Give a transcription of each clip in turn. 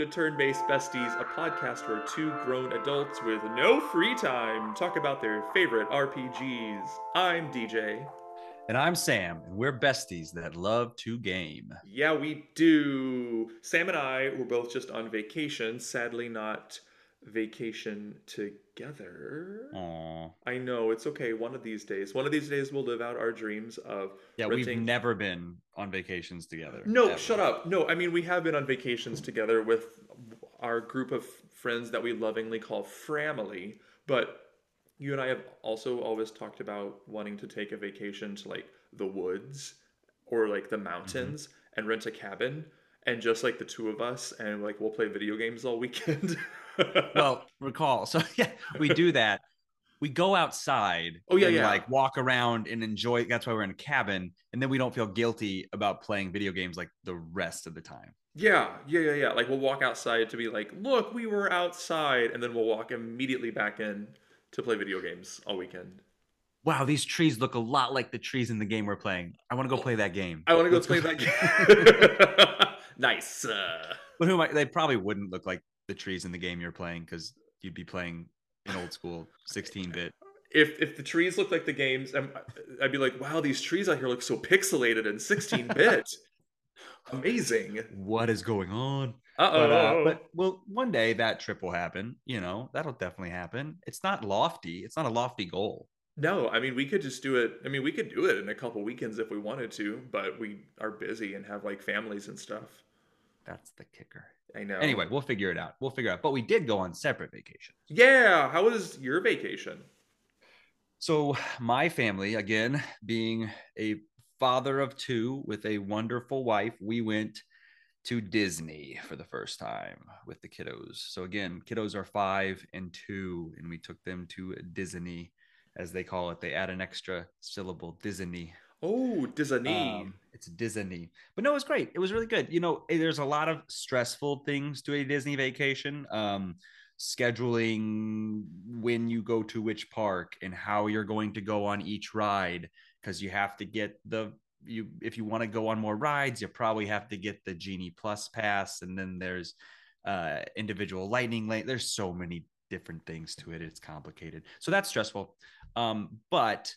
To Turn Based Besties, a podcast where two grown adults with no free time talk about their favorite RPGs. I'm DJ. And I'm Sam, and we're besties that love to game. Yeah, we do. Sam and I were both just on vacation, sadly, not vacation together. Aww. I know, it's okay. One of these days, one of these days, we'll live out our dreams of. Yeah, renting- we've never been on vacations together. No, ever. shut up. No, I mean we have been on vacations together with our group of friends that we lovingly call family, but you and I have also always talked about wanting to take a vacation to like the woods or like the mountains mm-hmm. and rent a cabin and just like the two of us and like we'll play video games all weekend. Well, recall. So yeah, we do that. We go outside. Oh, yeah, and, yeah. Like walk around and enjoy. That's why we're in a cabin, and then we don't feel guilty about playing video games like the rest of the time. yeah, yeah, yeah, yeah. Like we'll walk outside to be like, "Look, we were outside." And then we'll walk immediately back in to play video games all weekend. Wow, these trees look a lot like the trees in the game we're playing. I want to go play that game. I want to go Let's play that game. nice. Uh, But who am I? They probably wouldn't look like the trees in the game you're playing because you'd be playing an old school 16 bit. if if the trees look like the games, I'm, I'd be like, wow, these trees out here look so pixelated and 16 bit. Amazing. What is going on? Uh But, uh, oh. but well, one day that trip will happen. You know, that'll definitely happen. It's not lofty. It's not a lofty goal. no, I mean we could just do it. I mean we could do it in a couple weekends if we wanted to, but we are busy and have like families and stuff. That's the kicker. I know. Anyway, we'll figure it out. We'll figure it out. But we did go on separate vacations. Yeah. How was your vacation? So my family, again, being a father of two with a wonderful wife, we went to Disney for the first time with the kiddos. So again, kiddos are five and two, and we took them to Disney, as they call it. They add an extra syllable, Disney. Oh, Disney. Um, it's Disney, but no, it was great. It was really good. You know, eh, there's a lot of stressful things to a Disney vacation. Um, scheduling when you go to which park and how you're going to go on each ride because you have to get the you if you want to go on more rides you probably have to get the genie plus pass and then there's uh individual lightning lane there's so many different things to it it's complicated so that's stressful um but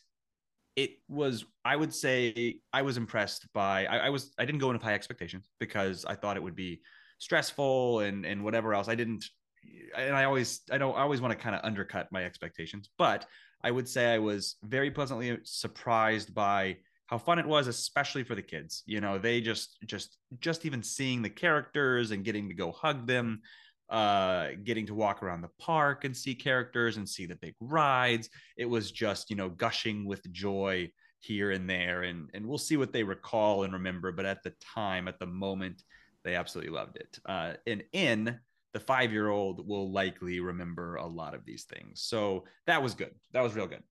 it was i would say i was impressed by I, I was i didn't go in with high expectations because i thought it would be stressful and and whatever else. I didn't and i always i don't I always want to kind of undercut my expectations but i would say i was very pleasantly surprised by how fun it was especially for the kids. You know they just just just even seeing the characters and getting to go hug them uh getting to walk around the park and see characters and see the big rides. It was just you know gushing with joy here and there and and we'll see what they recall and remember but at the time at the moment they absolutely loved it. Uh and in the five year old will likely remember a lot of these things. So that was good. That was real good.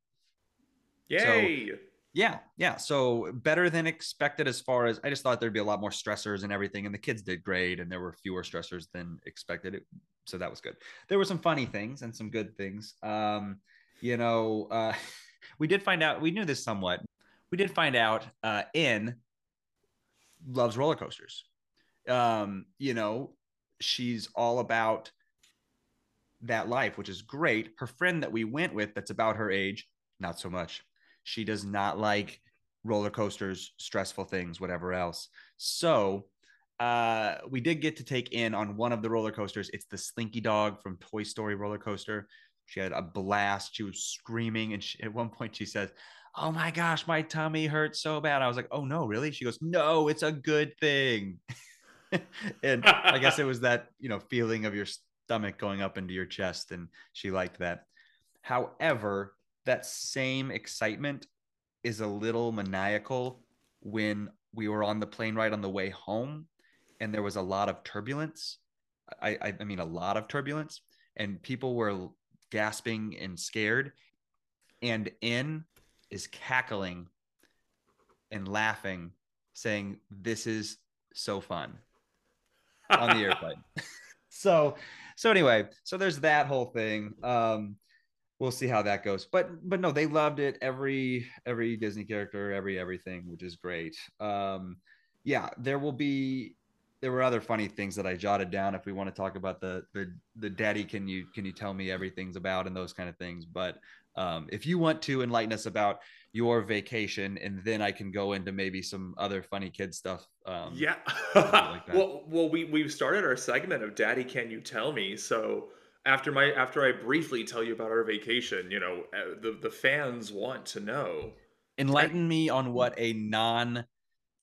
Yay. Yeah, yeah. So better than expected as far as I just thought there'd be a lot more stressors and everything, and the kids did great, and there were fewer stressors than expected. It, so that was good. There were some funny things and some good things. Um, you know, uh, we did find out. We knew this somewhat. We did find out. Uh, in loves roller coasters. Um, you know, she's all about that life, which is great. Her friend that we went with, that's about her age, not so much. She does not like roller coasters, stressful things, whatever else. So uh, we did get to take in on one of the roller coasters. It's the Slinky Dog from Toy Story roller coaster. She had a blast. She was screaming, and she, at one point she says, "Oh my gosh, my tummy hurts so bad." I was like, "Oh no, really?" She goes, "No, it's a good thing." and I guess it was that you know feeling of your stomach going up into your chest, and she liked that. However, that same excitement is a little maniacal when we were on the plane ride on the way home and there was a lot of turbulence. I, I i mean a lot of turbulence and people were gasping and scared. And in is cackling and laughing saying this is so fun. On the airplane. So so anyway so there's that whole thing. Um we'll see how that goes but but no they loved it. Every every disney character every everything which is great. Um yeah there will be there were other funny things that I jotted down if we want to talk about the the the daddy can you can you tell me everything's about and those kind of things but um, if you want to enlighten us about your vacation and then I can go into maybe some other funny kid stuff um, yeah. like well well we we've started our segment of daddy can you tell me? So after my after I briefly tell you about our vacation you know uh, the the fans want to know enlighten me on what a non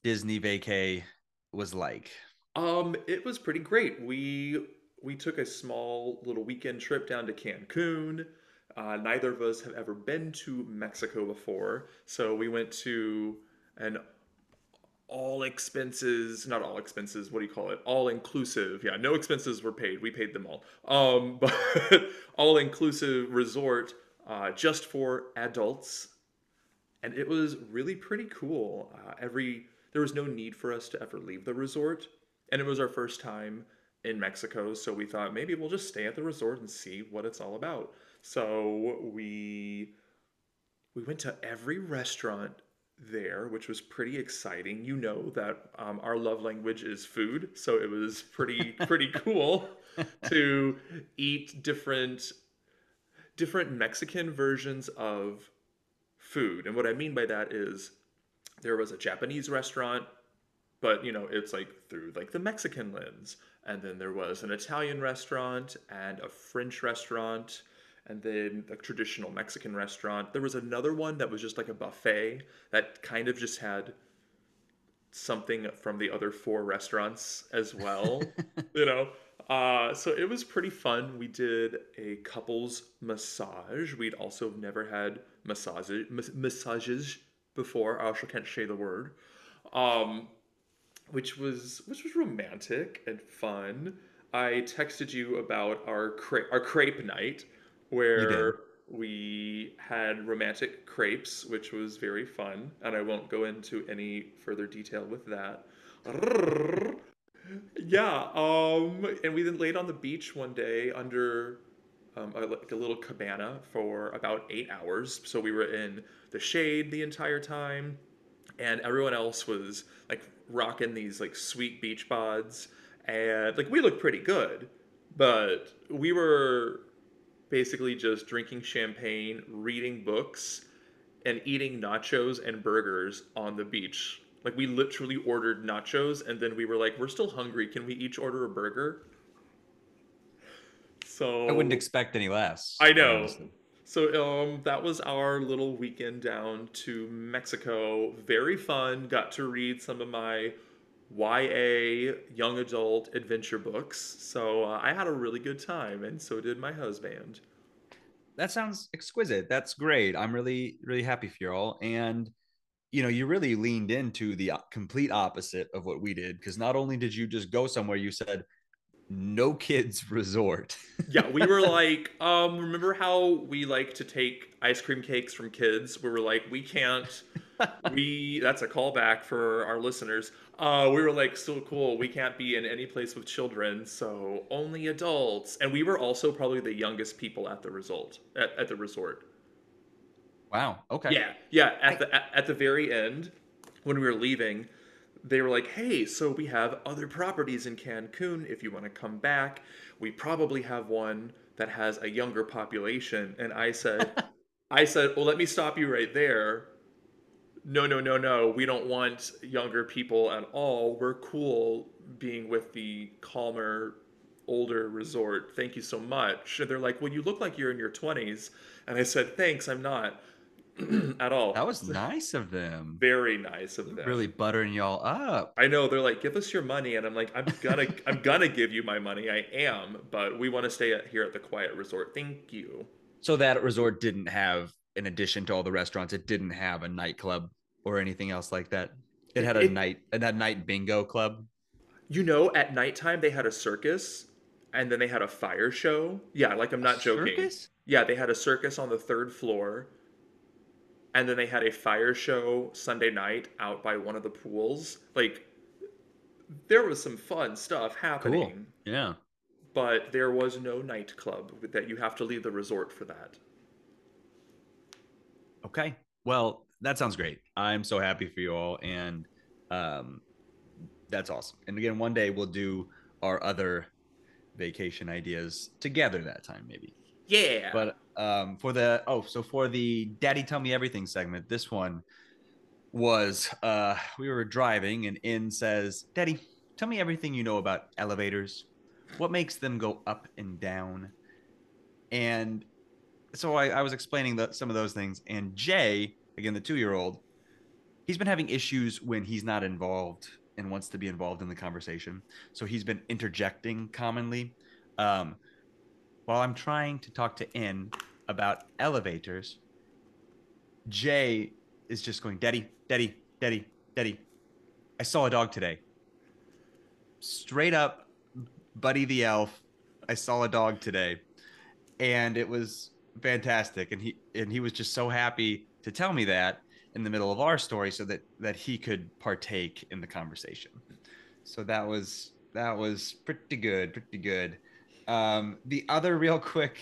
Disney vacay was like um, it was pretty great. We we took a small little weekend trip down to Cancun. Uh, neither of us have ever been to Mexico before, so we went to an all expenses, not all expenses. What do you call it? All inclusive. Yeah, no expenses were paid. We paid them all. Um, but all inclusive resort uh, just for adults, and it was really pretty cool. Uh, every there was no need for us to ever leave the resort and it was our first time in Mexico, so we thought maybe we'll just stay at the resort and see what it's all about. So we we went to every restaurant there, which was pretty exciting. You know that um, our love language is food, so it was pretty pretty cool to eat different different Mexican versions of food. And what I mean by that is there was a Japanese restaurant but you know it's like through like the mexican lens and then there was an italian restaurant and a french restaurant and then a traditional mexican restaurant. There was another one that was just like a buffet that kind of just had something from the other four restaurants as well you know? Uh, so it was pretty fun. We did a couples massage. We'd also never had massages massages before. I also can't say the word. Um, which was which was romantic and fun. I texted you about our cra- our crepe night where we had romantic crepes, which was very fun, and I won't go into any further detail with that. Yeah, um, and we then laid on the beach one day under um, a, like a little cabana for about eight hours. So we were in the shade the entire time, and everyone else was like rocking these like sweet beach bods and like we looked pretty good but we were basically just drinking champagne reading books and eating nachos and burgers on the beach like we literally ordered nachos and then we were like we're still hungry can we each order a burger so i wouldn't expect any less i know honestly. So um, that was our little weekend down to Mexico. Very fun. Got to read some of my YA young adult adventure books. So uh, I had a really good time, and so did my husband. That sounds exquisite. That's great. I'm really, really happy for you all. And you know, you really leaned into the complete opposite of what we did because not only did you just go somewhere, you said, no kids resort. yeah, we were like, um, remember how we like to take ice cream cakes from kids? We were like, we can't. We that's a callback for our listeners. Uh, we were like, so cool. We can't be in any place with children, so only adults. And we were also probably the youngest people at the result at, at the resort. Wow. Okay. Yeah, yeah. At I... the at, at the very end, when we were leaving, they were like, hey, so we have other properties in Cancun if you want to come back. We probably have one that has a younger population. And I said, I said, well, let me stop you right there. No, no, no, no. We don't want younger people at all. We're cool being with the calmer, older resort. Thank you so much. And they're like, well, you look like you're in your 20s. And I said, thanks, I'm not. at all. That was nice of them. Very nice of them. Really buttering y'all up. I know they're like, give us your money, and I'm like, I'm gonna, I'm gonna give you my money. I am, but we want to stay at, here at the Quiet Resort. Thank you. So that resort didn't have, in addition to all the restaurants, it didn't have a nightclub or anything else like that. It had a it, night, that night bingo club. You know, at nighttime they had a circus, and then they had a fire show. Yeah, like I'm not a joking. Circus? Yeah, they had a circus on the third floor and then they had a fire show Sunday night out by one of the pools. Like there was some fun stuff happening. Cool. Yeah. But there was no nightclub that you have to leave the resort for that. Okay. Well, that sounds great. I'm so happy for you all and um That's awesome. And again, one day we'll do our other vacation ideas together that time, maybe. Yeah. But um, for the oh, so for the Daddy Tell Me Everything segment, this one was uh, we were driving and In says, Daddy, tell me everything you know about elevators. What makes them go up and down? And so I, I was explaining the, some of those things. And Jay, again, the two year old, he's been having issues when he's not involved and wants to be involved in the conversation. So he's been interjecting commonly. Um, while I'm trying to talk to N about elevators, Jay is just going, Daddy, Daddy, Daddy, Daddy. I saw a dog today. Straight up, Buddy the Elf. I saw a dog today, and it was fantastic. And he and he was just so happy to tell me that in the middle of our story, so that that he could partake in the conversation. So that was that was pretty good, pretty good. Um, the other real quick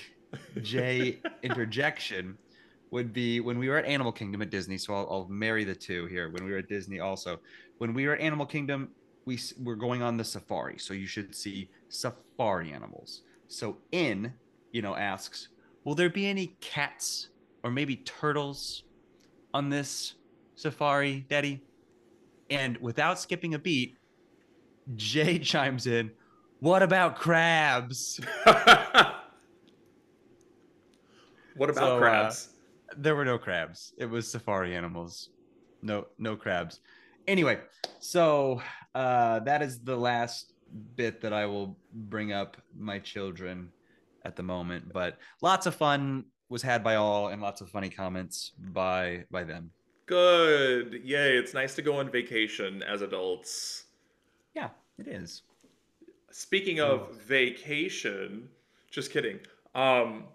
Jay interjection would be when we were at Animal Kingdom at Disney. So I'll, I'll, marry the two here. When we were at Disney, also, when we were at Animal Kingdom, we were going on the safari. So you should see safari animals. So In, you know, asks, will there be any cats or maybe turtles on this safari, Daddy? And without skipping a beat, Jay chimes in, what about crabs? what about so, uh, crabs? Uh, there were no crabs. It was safari animals. No, no crabs. Anyway, so uh, that is the last bit that I will bring up my children at the moment. But lots of fun was had by all, and lots of funny comments by by them. Good, yay! It's nice to go on vacation as adults. Yeah, it is. Speaking of oh. vacation, just kidding. Um,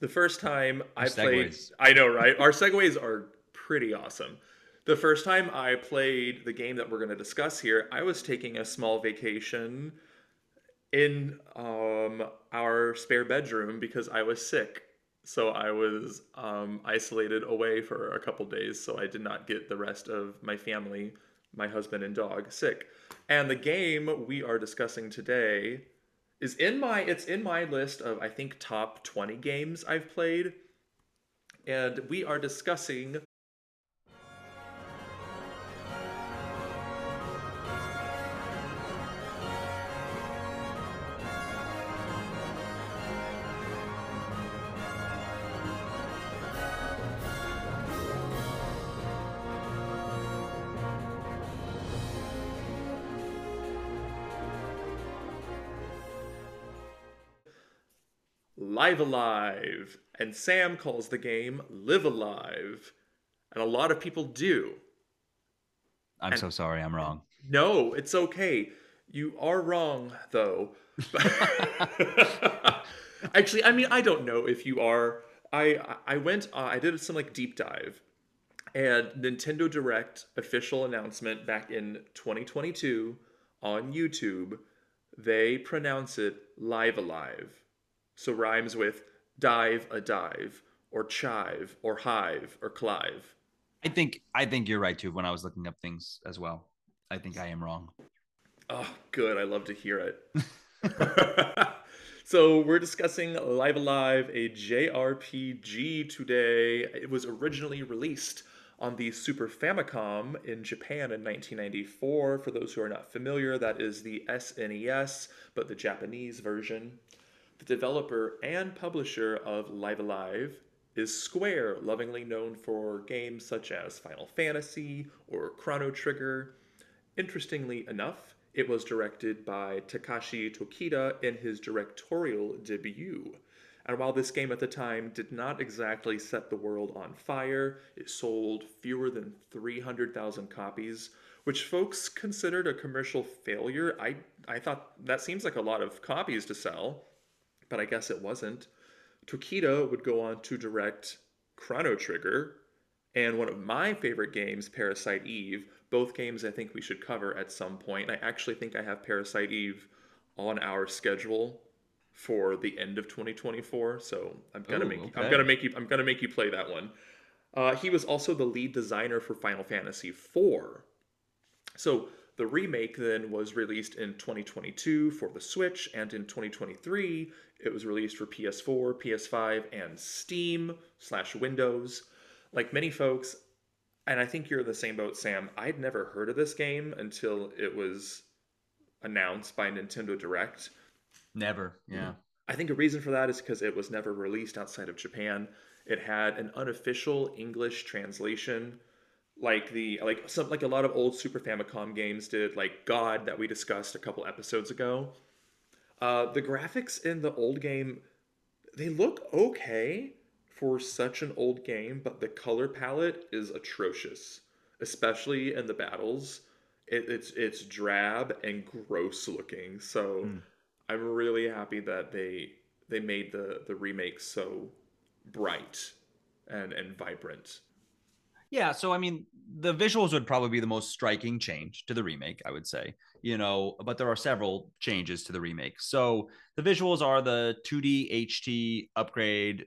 the first time Our I played. I know, right? Our segues are pretty awesome. The first time I played the game that we're going to discuss here, I was taking a small vacation in um, our spare bedroom because I was sick. So I was um, isolated away for a couple days, so I did not get the rest of my family, my husband and dog, sick. And the game we are discussing today is in my it's in my list of I think top 20 games I've played. And we are discussing Live A Live. And Sam calls the game Live A Live. And a lot of people do. I'm and so sorry, I'm wrong. No, it's okay. You are wrong, though. Actually, I mean, I don't know if you are. I I went. Uh, I did some like deep dive, and Nintendo Direct official announcement back in 2022 on YouTube. They pronounce it Live A Live. So rhymes with dive a dive or chive or hive or clive. I think I think you're right too. When I was looking up things as well, I think I am wrong. Oh, good. I love to hear it. so we're discussing Live A Live, a JRPG today. It was originally released on the Super Famicom in Japan in 1994. For those who are not familiar, that is the SNES, but the Japanese version. The developer and publisher of Live A Live is Square, lovingly known for games such as Final Fantasy or Chrono Trigger. Interestingly enough, it was directed by Takashi Tokita in his directorial debut. And while this game at the time did not exactly set the world on fire, it sold fewer than 300,000 copies, which folks considered a commercial failure. I, I thought that seems like a lot of copies to sell but I guess it wasn't. Tokita would go on to direct Chrono Trigger and one of my favorite games, Parasite Eve. Both games I think we should cover at some point. I actually think I have Parasite Eve on our schedule for the end of 2024. So I'm gonna Ooh, make okay. I'm gonna make you I'm gonna make you play that one. Uh, he was also the lead designer for Final Fantasy IV. So The remake then was released in 2022 for the Switch, and in 2023 it was released for PS4, PS5, and Steam slash Windows. Like many folks, and I think you're in the same boat, Sam. I'd never heard of this game until it was announced by Nintendo Direct. Never, yeah. Mm-hmm. I think a reason for that is because it was never released outside of Japan. It had an unofficial English translation, like the like some like a lot of old Super Famicom games did, like God that we discussed a couple episodes ago. Uh, the graphics in the old game, they look okay for such an old game, but the color palette is atrocious, especially in the battles. It, it's it's drab and gross looking. So. Mm I'm really happy that they they made the the remake so bright and and vibrant. Yeah, so I mean, the visuals would probably be the most striking change to the remake, I would say. You know, but there are several changes to the remake. So the visuals are the 2D HD upgrade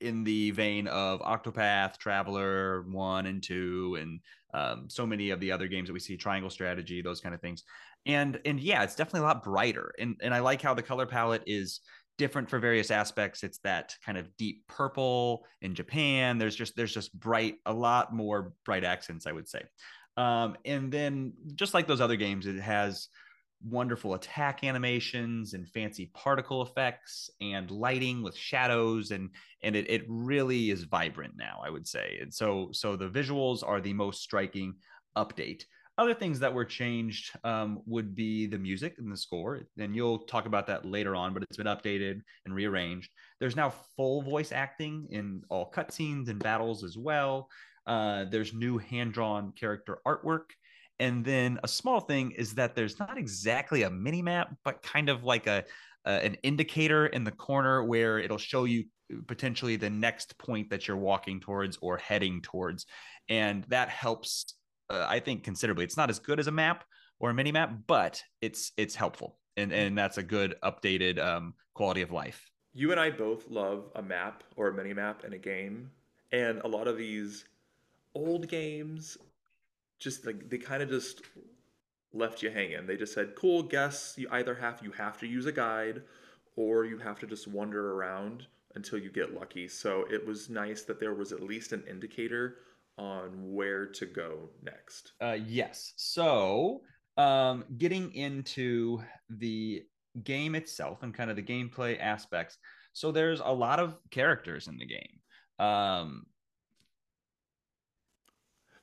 in the vein of Octopath Traveler 1 and 2 and um, so many of the other games that we see triangle strategy those kind of things and and yeah it's definitely a lot brighter and and i like how the color palette is different for various aspects. It's that kind of deep purple in japan. There's just there's just bright a lot more bright accents i would say. Um, and then just like those other games it has wonderful attack animations and fancy particle effects and lighting with shadows and and it, it really is vibrant now i would say. And so so the visuals are the most striking update other things that were changed um, would be the music and the score, and you'll talk about that later on. But it's been updated and rearranged. There's now full voice acting in all cutscenes and battles as well. Uh, there's new hand-drawn character artwork, and then a small thing is that there's not exactly a mini map, but kind of like a uh, an indicator in the corner where it'll show you potentially the next point that you're walking towards or heading towards, and that helps uh, I think considerably. It's not as good as a map or a mini map, but it's it's helpful, and and that's a good updated um, quality of life. You and I both love a map or a mini map in a game, and a lot of these old games, just like they kind of just left you hanging. They just said, "Cool, guess you either have you have to use a guide, or you have to just wander around." until you get lucky. So it was nice that there was at least an indicator on where to go next. Uh, yes. So, um, getting into the game itself and kind of the gameplay aspects. So, there's a lot of characters in the game. Um,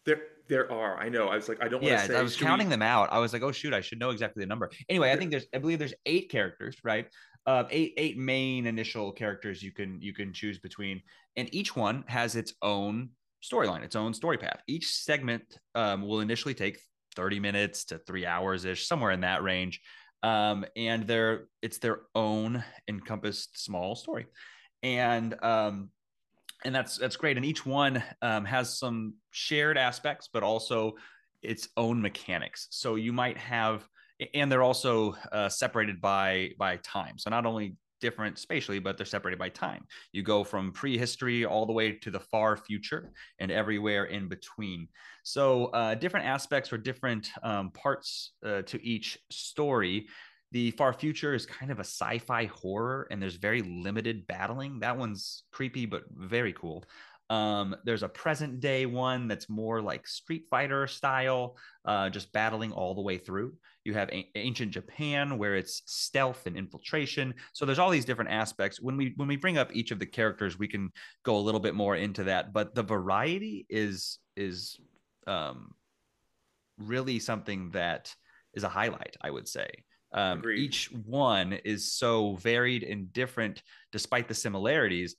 there, there are. I know. I was like, I don't. Want to. Yeah, say, I was counting we... them out. I was like, oh shoot, I should know exactly the number. Anyway, I think there's, I believe there's eight characters, right? Uh, eight eight main initial characters you can you can choose between, and each one has its own storyline, its own story path. Each segment um, will initially take 30 minutes to three hours ish, somewhere in that range. Um, and they're it's their own encompassed small story. And um, and that's that's great. And each one um, has some shared aspects, but also its own mechanics. So you might have and they're also uh, separated by by time. So not only different spatially, but they're separated by time. You go from prehistory all the way to the far future and everywhere in between. So, uh, different aspects or different um, parts uh, to each story. The far future is kind of a sci fi horror, and there's very limited battling. That one's creepy, but very cool. Um, there's a present day one that's more like Street Fighter style, uh, just battling all the way through. You have a- ancient Japan where it's stealth and infiltration. So there's all these different aspects. When we when we bring up each of the characters, we can go a little bit more into that. But the variety is is um, really something that is a highlight, I would say. Um, each one is so varied and different, despite the similarities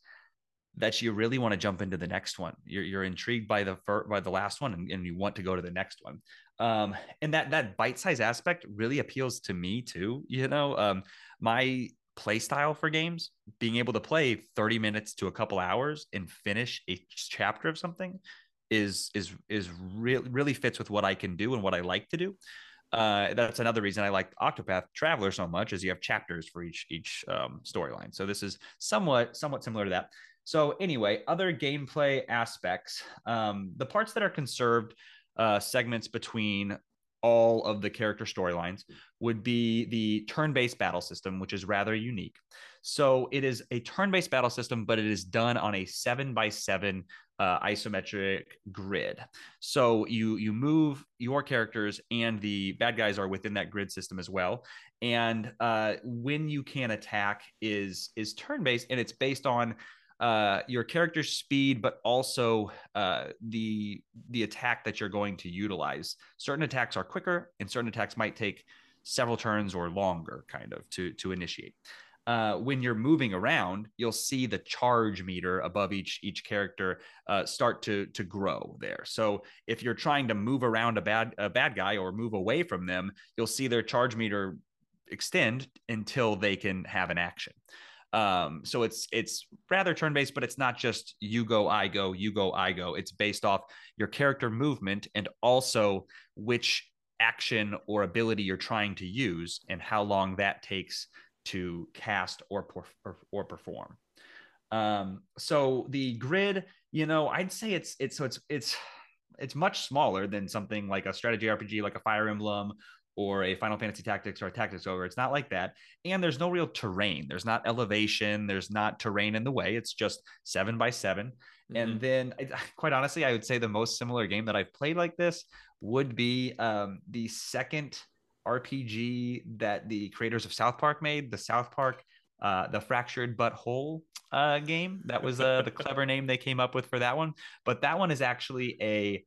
that you really want to jump into the next one. You're, you're intrigued by the fir- by the last one, and, and, you want to go to the next one. Um, and that that bite size aspect really appeals to me too. You know, um, my play style for games, being able to play 30 minutes to a couple hours and finish a chapter of something, is is is really really fits with what I can do and what I like to do. Uh, that's another reason I like Octopath Traveler so much, is you have chapters for each each um, storyline. So this is somewhat somewhat similar to that. So anyway, other gameplay aspects, um, the parts that are conserved uh, segments between all of the character storylines would be the turn-based battle system, which is rather unique. So it is a turn-based battle system, but it is done on a seven by seven uh, isometric grid. So you you move your characters, and the bad guys are within that grid system as well. And uh, when you can attack is is turn-based, and it's based on uh, your character's speed, but also uh, the the attack that you're going to utilize. Certain attacks are quicker, and certain attacks might take several turns or longer, kind of to to initiate. Uh, when you're moving around, you'll see the charge meter above each each character uh, start to to grow there. So if you're trying to move around a bad a bad guy or move away from them, you'll see their charge meter extend until they can have an action. Um, so it's it's rather turn based, but it's not just you go, I go, you go, I go. It's based off your character movement and also which action or ability you're trying to use and how long that takes to cast or or, or perform. Um, so the grid, you know, I'd say it's it's so it's it's it's much smaller than something like a strategy RPG like a Fire Emblem or a Final Fantasy Tactics or a Tactics Ogre. It's not like that. And there's no real terrain. There's not elevation. There's not terrain in the way. It's just seven by 7 mm-hmm. And then, quite honestly, I would say the most similar game that I've played like this would be um, the second RPG that the creators of South Park made, the South Park, uh, the Fractured But Whole uh, game. That was uh, the clever name they came up with for that one. But that one is actually a,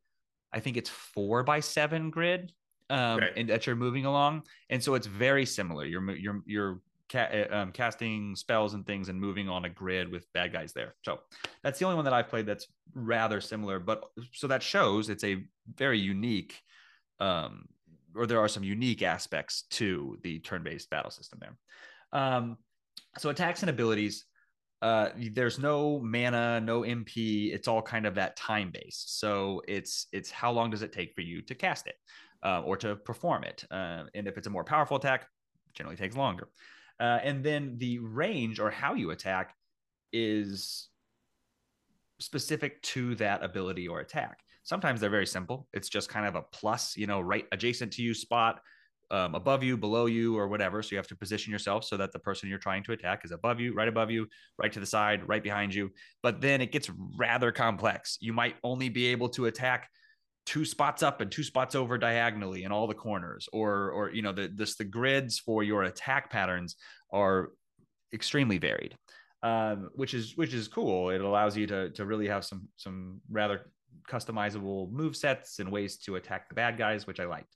I think it's four by seven grid um, right. and that you're moving along, and so it's very similar. You're you're you're ca- uh, um, casting spells and things and moving on a grid with bad guys there. So that's the only one that I've played that's rather similar. But so that shows it's a very unique, um, or there are some unique aspects to the turn-based battle system there. Um, so attacks and abilities. Uh, there's no mana, no MP. It's all kind of that time based. So it's it's how long does it take for you to cast it? Uh, or to perform it. Uh, and if it's a more powerful attack, generally takes longer. Uh, and then the range or how you attack is specific to that ability or attack. Sometimes they're very simple. It's just kind of a plus, you know, right adjacent to you spot, um, above you, below you, or whatever. So you have to position yourself so that the person you're trying to attack is above you, right above you, right to the side, right behind you. But then it gets rather complex. You might only be able to attack two spots up and two spots over diagonally in all the corners or or you know the this the grids for your attack patterns are extremely varied um, which is which is cool. It allows you to to really have some some rather customizable move sets and ways to attack the bad guys which i liked.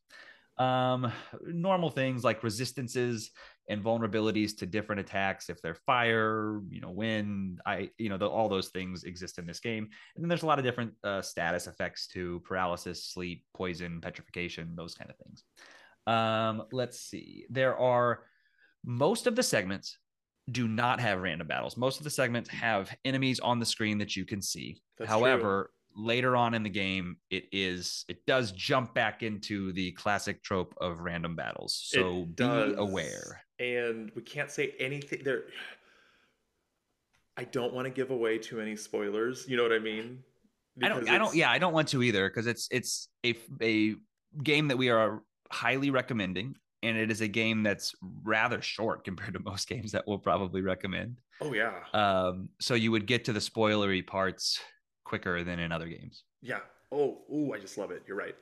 Um, normal things like resistances and vulnerabilities to different attacks if they're fire you know wind i you know the, all those things exist in this game. And then there's a lot of different uh, status effects to paralysis sleep poison petrification those kind of things. Um, let's see. There are most of the segments do not have random battles. Most of the segments have enemies on the screen that you can see. That's however later on in the game it is it does jump back into the classic trope of random battles. So be aware. And we can't say anything there i don't want to give away too many spoilers you know what i mean? Because i don't i don't yeah i don't want to either because it's it's a, a game that we are highly recommending and it is a game that's rather short compared to most games that we'll probably recommend. Oh yeah. Um so you would get to the spoilery parts quicker than in other games. Yeah. Oh, oh, I just love it. You're right.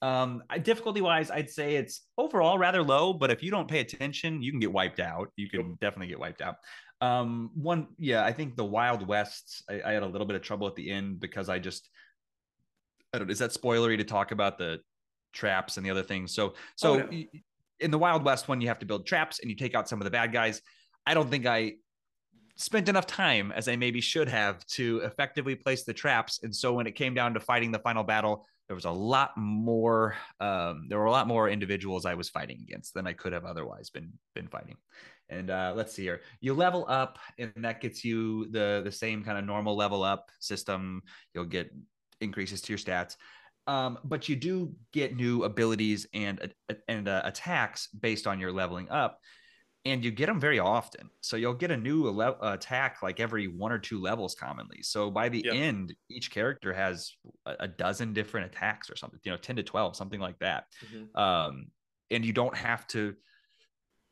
Um, difficulty wise, I'd say it's overall rather low, but if you don't pay attention, you can get wiped out. You can yep. definitely get wiped out. Um, one, yeah, I think the Wild West, I, I, had a little bit of trouble at the end because I just, I don't, is that spoilery to talk about the traps and the other things? So, so oh, no. in the Wild West one, you have to build traps and you take out some of the bad guys. I don't think I spent enough time as I maybe should have to effectively place the traps. And so when it came down to fighting the final battle, there was a lot more. Um, there were a lot more individuals I was fighting against than I could have otherwise been been fighting. And uh, let's see here. You level up, and that gets you the the same kind of normal level up system. You'll get increases to your stats. Um, but you do get new abilities and and uh, attacks based on your leveling up and you get them very often. So you'll get a new attack like every one or two levels commonly. So by the end, each character has a, a, dozen different attacks or something, you know, 10 to 12, something like that. Mm-hmm. Um, and you don't have to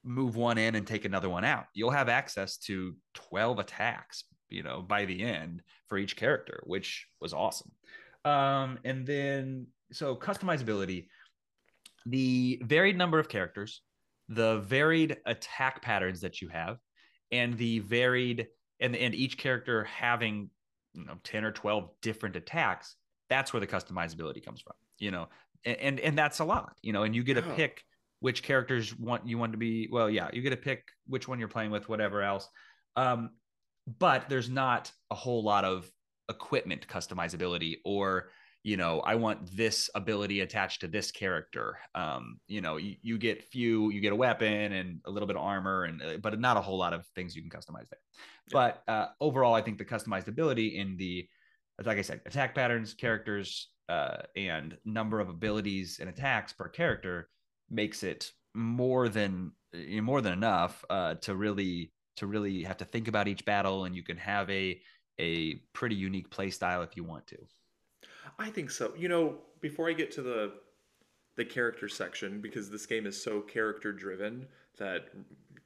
move one in and take another one out. You'll have access to 12 attacks, you know, by the end for each character, which was awesome. Um, and then so customizability, the varied number of characters, the varied attack patterns that you have, and the varied and and each character having you know 10 or 12 different attacks, that's where the customizability comes from, you know. And and, and that's a lot, you know, and you get to oh. pick which characters want you want to be well yeah you get to pick which one you're playing with whatever else um, but there's not a whole lot of equipment customizability or you know i want this ability attached to this character um, you know you, you get few you get a weapon and a little bit of armor and uh, but not a whole lot of things you can customize there yeah. but uh, overall i think the customizability in the like i said attack patterns characters uh, and number of abilities and attacks per character makes it more than you know, more than enough uh, to really to really have to think about each battle, and you can have a a pretty unique play style if you want to. I think so. You know, before I get to the the character section, because this game is so character driven that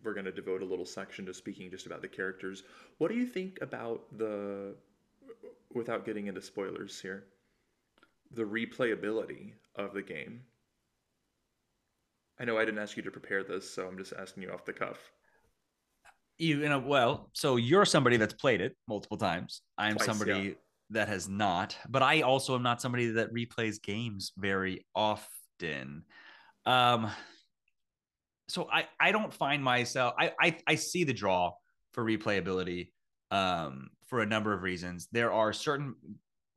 we're going to devote a little section to speaking just about the characters. What do you think about the, without getting into spoilers here, the replayability of the game? I know I didn't ask you to prepare this, so I'm just asking you off the cuff. You, know, well, so you're somebody that's played it multiple times. I'm Twice, somebody yeah. That has not, but I also am not somebody that replays games very often. Um, so I I don't find myself I I, I see the draw for replayability um, for a number of reasons. There are certain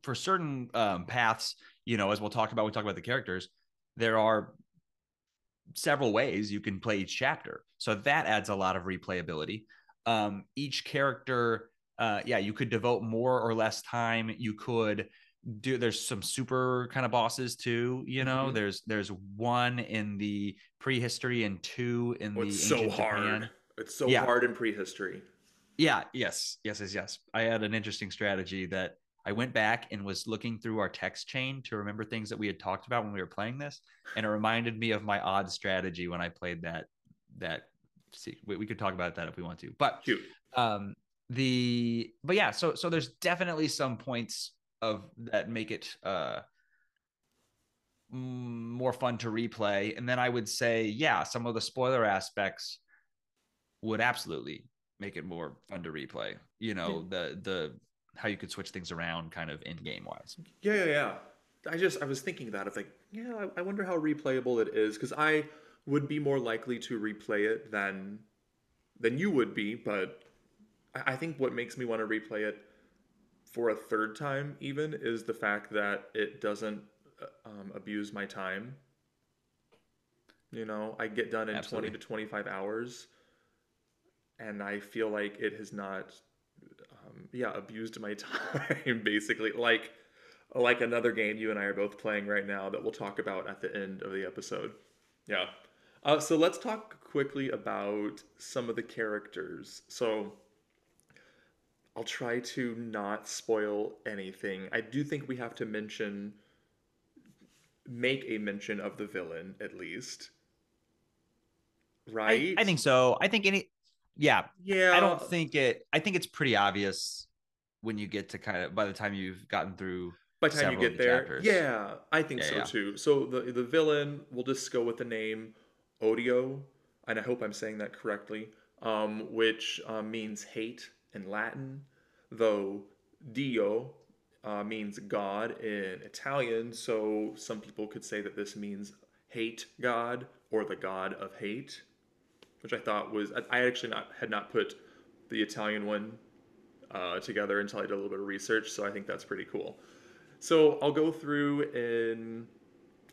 for certain um, paths, you know, as we'll talk about, we talk about the characters. There are several ways you can play each chapter. So that adds a lot of replayability. Um, each character, uh, yeah, you could devote more or less time. You could do. There's some super kind of bosses too. You know, mm-hmm. there's there's one in the prehistory and two in oh, the. It's so hard. Japan. It's so yeah. hard in prehistory. Yeah. Yes. Yes. Yes. Yes. I had an interesting strategy that I went back and was looking through our text chain to remember things that we had talked about when we were playing this, and it reminded me of my odd strategy when I played that. That see, we, we could talk about that if we want to, but Cute. um, the but yeah, so so there's definitely some points of that make it uh more fun to replay, and then I would say yeah, some of the spoiler aspects would absolutely make it more fun to replay. You know, the the how you could switch things around kind of in game wise. Yeah, yeah, yeah. I just I was thinking that of like, yeah, I, I wonder how replayable it is because I would be more likely to replay it than than you would be, but I, think what makes me want to replay it for a third time even is the fact that it doesn't uh, um, abuse my time. You know, I get done in Absolutely. 20 to 25 hours and I feel like it has not um, yeah abused my time basically like like another game you and I are both playing right now that we'll talk about at the end of the episode. Yeah. Uh, so let's talk quickly about some of the characters. So I'll try to not spoil anything. I do think we have to mention, make a mention of the villain at least. Right? I, I think so. I think any yeah. Yeah. I don't think it I think it's pretty obvious when you get to kind of by the time you've gotten through by the time you get there. Chapters. Yeah, I think yeah, so yeah. too. So the the villain, we'll just go with the name Odio, and I hope I'm saying that correctly, um, which uh, means hate in Latin, though Dio uh, means God in Italian. So some people could say that this means hate God or the God of hate which I thought was I actually not had not put the Italian one uh, together until I did a little bit of research. So I think that's pretty cool. So I'll go through in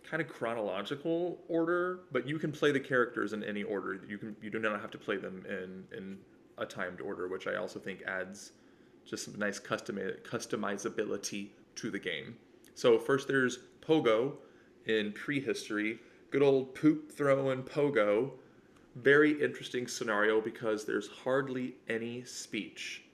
kind of chronological order, but you can play the characters in any order. You can you do not have to play them in in a timed order, which I also think adds just some nice custom customizability to the game. So first there's Pogo in prehistory, good old poop throwing Pogo Very interesting scenario because there's hardly any speech.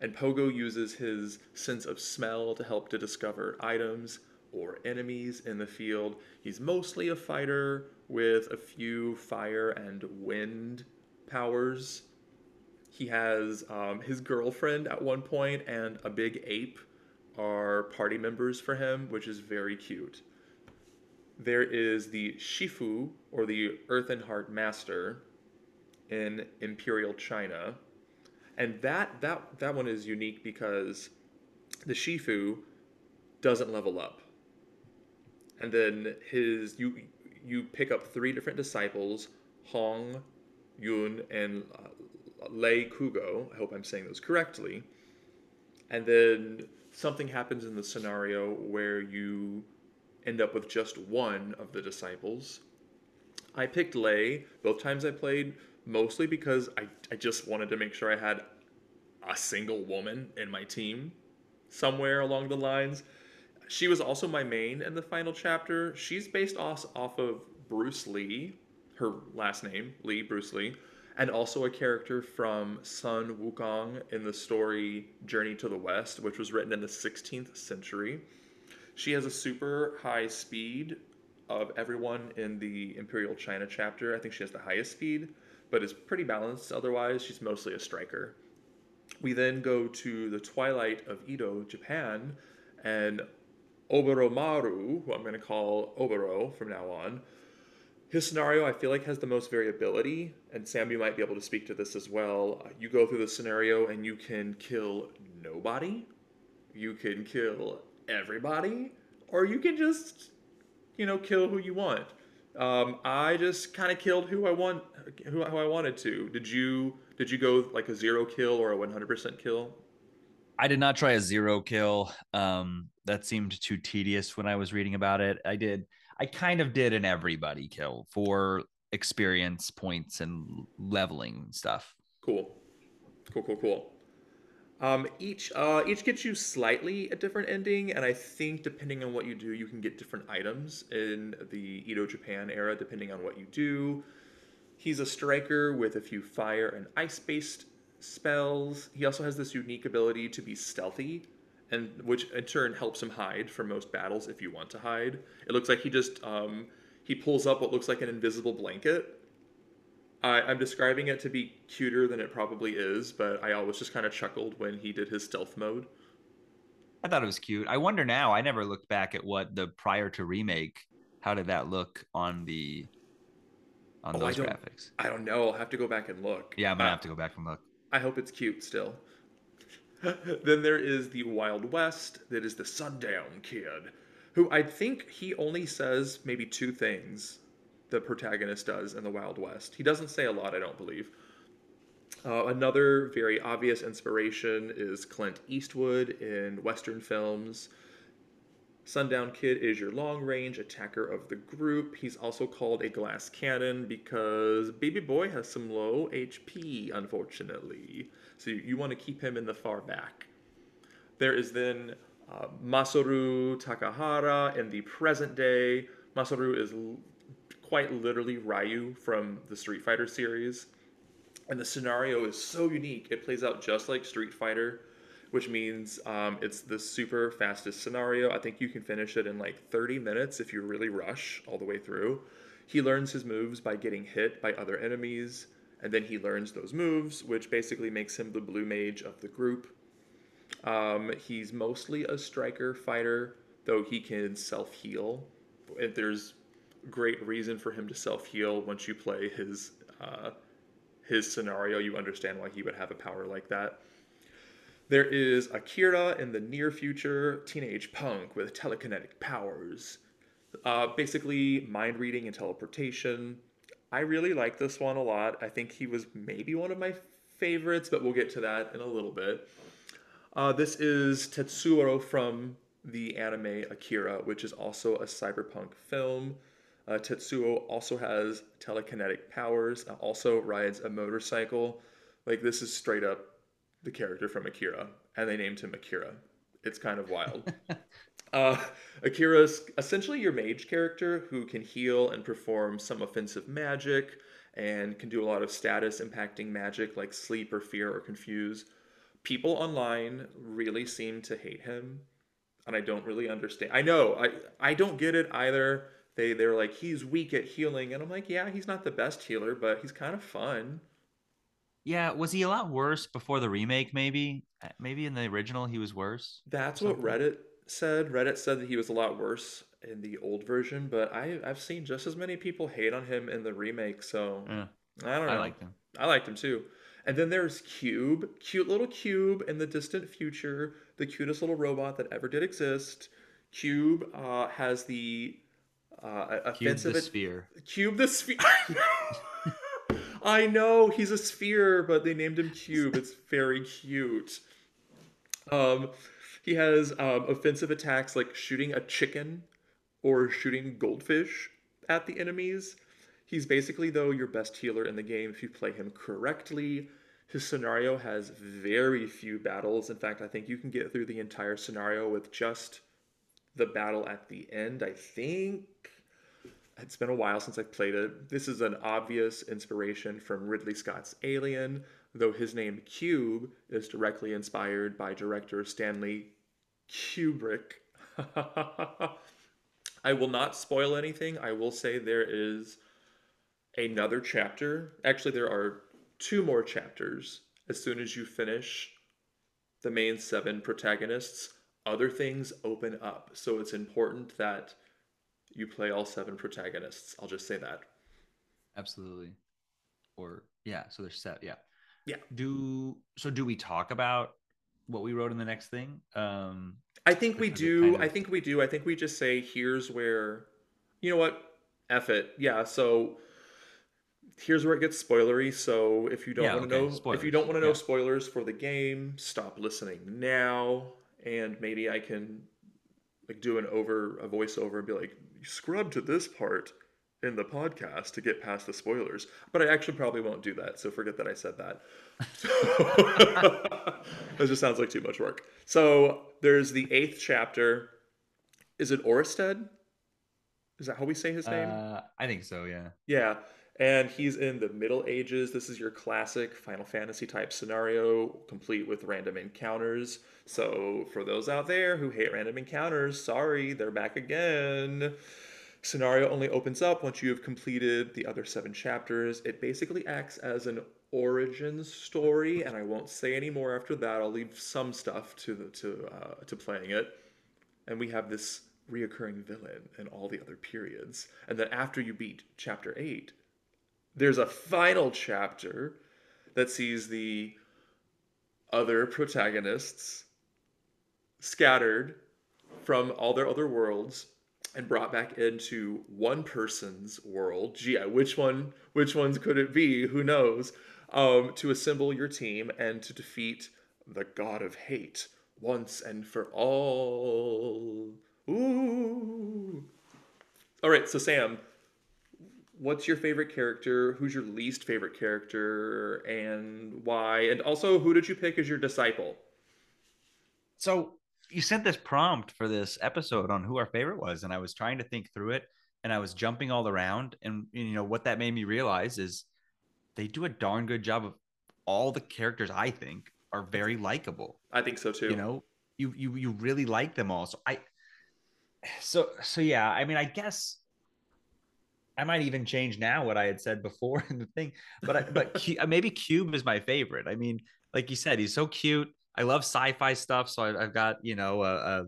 And Pogo uses his sense of smell to help to discover items or enemies in the field. He's mostly a fighter with a few fire and wind powers. He has um, his girlfriend at one point and a big ape are party members for him, which is very cute. There is the Shifu, or the Earthen Heart Master, in Imperial China, and that that that one is unique because the Shifu doesn't level up, and then his you you pick up three different disciples, Hong, Yun, and uh, Lei Kugo. I hope I'm saying those correctly. And then something happens in the scenario where you end up with just one of the disciples. I picked Lei both times I played, mostly because I, I just wanted to make sure I had a single woman in my team somewhere along the lines. She was also my main in the final chapter. She's based off, off of Bruce Lee, her last name, Lee, Bruce Lee, and also a character from Sun Wukong in the story Journey to the West, which was written in the 16th century. She has a super high speed of everyone in the Imperial China chapter. I think she has the highest speed, but is pretty balanced otherwise. She's mostly a striker. We then go to the twilight of Edo, Japan, and Oboromaru, who I'm going to call Oboro from now on. His scenario, I feel like, has the most variability, and Sam, you might be able to speak to this as well. You go through the scenario and you can kill nobody, you can kill everybody, or you can just, you know, kill who you want. Um, I just kind of killed who I want, who, who I wanted to. Did you? Did you go like a zero kill or a 100% kill? I did not try a zero kill. Um, that seemed too tedious when I was reading about it. I did. I kind of did an everybody kill for experience points and leveling stuff. Cool, cool, cool, cool. Um, each uh, each gets you slightly a different ending, and I think depending on what you do, you can get different items in the Edo Japan era, depending on what you do. He's a striker with a few fire and ice based spells. He also has this unique ability to be stealthy, and which in turn helps him hide for most battles if you want to hide. It looks like he just um, he pulls up what looks like an invisible blanket I, I'm describing it to be cuter than it probably is, but I always just kind of chuckled when he did his stealth mode. I thought it was cute. I wonder now. I never looked back at what the prior to remake. How did that look on the on oh, those I graphics? I don't know. I'll have to go back and look. Yeah, I'm gonna uh, have to go back and look. I hope it's cute still. then there is the Wild West. That is the Sundown Kid, who I think he only says maybe two things the protagonist does in the Wild West. He doesn't say a lot, I don't believe. Uh, another very obvious inspiration is Clint Eastwood in Western films. Sundown Kid is your long range attacker of the group. He's also called a glass cannon because Baby Boy has some low HP, unfortunately. So you, want to keep him in the far back. There is then uh, Masaru Takahara in the present day. Masaru is quite literally Ryu from the Street Fighter series. And the scenario is so unique. It plays out just like Street Fighter, which means um, it's the super fastest scenario. I think you can finish it in like 30 minutes if you really rush all the way through. He learns his moves by getting hit by other enemies, and then he learns those moves, which basically makes him the blue mage of the group. Um, he's mostly a striker fighter, though he can self heal. If there's great reason for him to self heal once you play his uh, his scenario. You understand why he would have a power like that. There is Akira in the near future, teenage punk with telekinetic powers. Uh, basically, mind reading and teleportation. I really like this one a lot. I think he was maybe one of my favorites, but we'll get to that in a little bit. Uh, this is Tetsuo from the anime Akira, which is also a cyberpunk film. Uh, Tetsuo also has telekinetic powers, uh, also rides a motorcycle. Like, this is straight up the character from Akira, and they named him Akira. It's kind of wild. uh, Akira's essentially your mage character who can heal and perform some offensive magic and can do a lot of status impacting magic like sleep or fear or confuse. People online really seem to hate him, and I don't really understand. I know I I don't get it either. They they're like he's weak at healing, and I'm like, yeah, he's not the best healer, but he's kind of fun. Yeah, was he a lot worse before the remake? Maybe, Uh, maybe in the original he was worse. That's what Reddit said. Reddit said that he was a lot worse in the old version, but I I've seen just as many people hate on him in the remake, so Yeah, I don't know. I liked him. I liked him too. And then there's Cube, cute little Cube in the distant future, the cutest little robot that ever did exist. Cube uh, has the uh, Cube offensive the sphere. Cube the sphere. I know. He's a sphere, but they named him Cube. It's very cute. Um, he has um, offensive attacks like shooting a chicken or shooting goldfish at the enemies. He's basically, though, your best healer in the game if you play him correctly. His scenario has very few battles. In fact, I think you can get through the entire scenario with just the battle at the end. I think it's been a while since I've played it. This is an obvious inspiration from Ridley Scott's Alien, though his name Cube is directly inspired by director Stanley Kubrick. I will not spoil anything. I will say there is another chapter. Actually, there are two more chapters as soon as you finish the main seven protagonists. Other things open up. So it's important that you play all seven protagonists. I'll just say that. Absolutely. Or yeah, so there's set. Yeah. Yeah. Do so. Do we talk about what we wrote in the next thing? Um, I think we do. kind of- I think we do. I think we just say, here's where, you know what? F it. Yeah. So here's where it gets spoilery. So if you don't Yeah, want to okay, know, if you don't want to know Yeah. spoilers for the game, stop listening now. And maybe I can like do an over a voiceover and be like, scrub to this part in the podcast to get past the spoilers. But I actually probably won't do that. So forget that I said that. that just sounds like too much work. So there's the eighth chapter. Is it Oersted? Is that how we say his name? uh, I think so. Yeah. Yeah. And he's in the Middle Ages. This is your classic Final Fantasy type scenario, complete with random encounters. So, for those out there who hate random encounters, sorry, they're back again. Scenario only opens up once you have completed the other seven chapters. It basically acts as an origin story, and I won't say any more after that. I'll leave some stuff to the, to uh, to playing it and we have this reoccurring villain in all the other periods. And then after you beat chapter 8, there's a final chapter that sees the other protagonists scattered from all their other worlds and brought back into one person's world. Gee, which one which ones could it be? Who knows? Um, to assemble your team and to defeat the god of hate once and for all. Ooh. All right, so Sam, what's your favorite character? Who's your least favorite character and why? And also, who did you pick as your disciple? So you sent this prompt for this episode on who our favorite was, and I was trying to think through it, and I was jumping all around, and you know what that made me realize is they do a darn good job of all the characters. I think are very likable. I think so too. You know, you you you really like them all. So I, so so yeah. I mean, I guess I might even change now what I had said before in the thing, but I, but Cu- uh, maybe Cube is my favorite. I mean, like you said, he's so cute. I love sci-fi stuff, so I, I've got you know a, a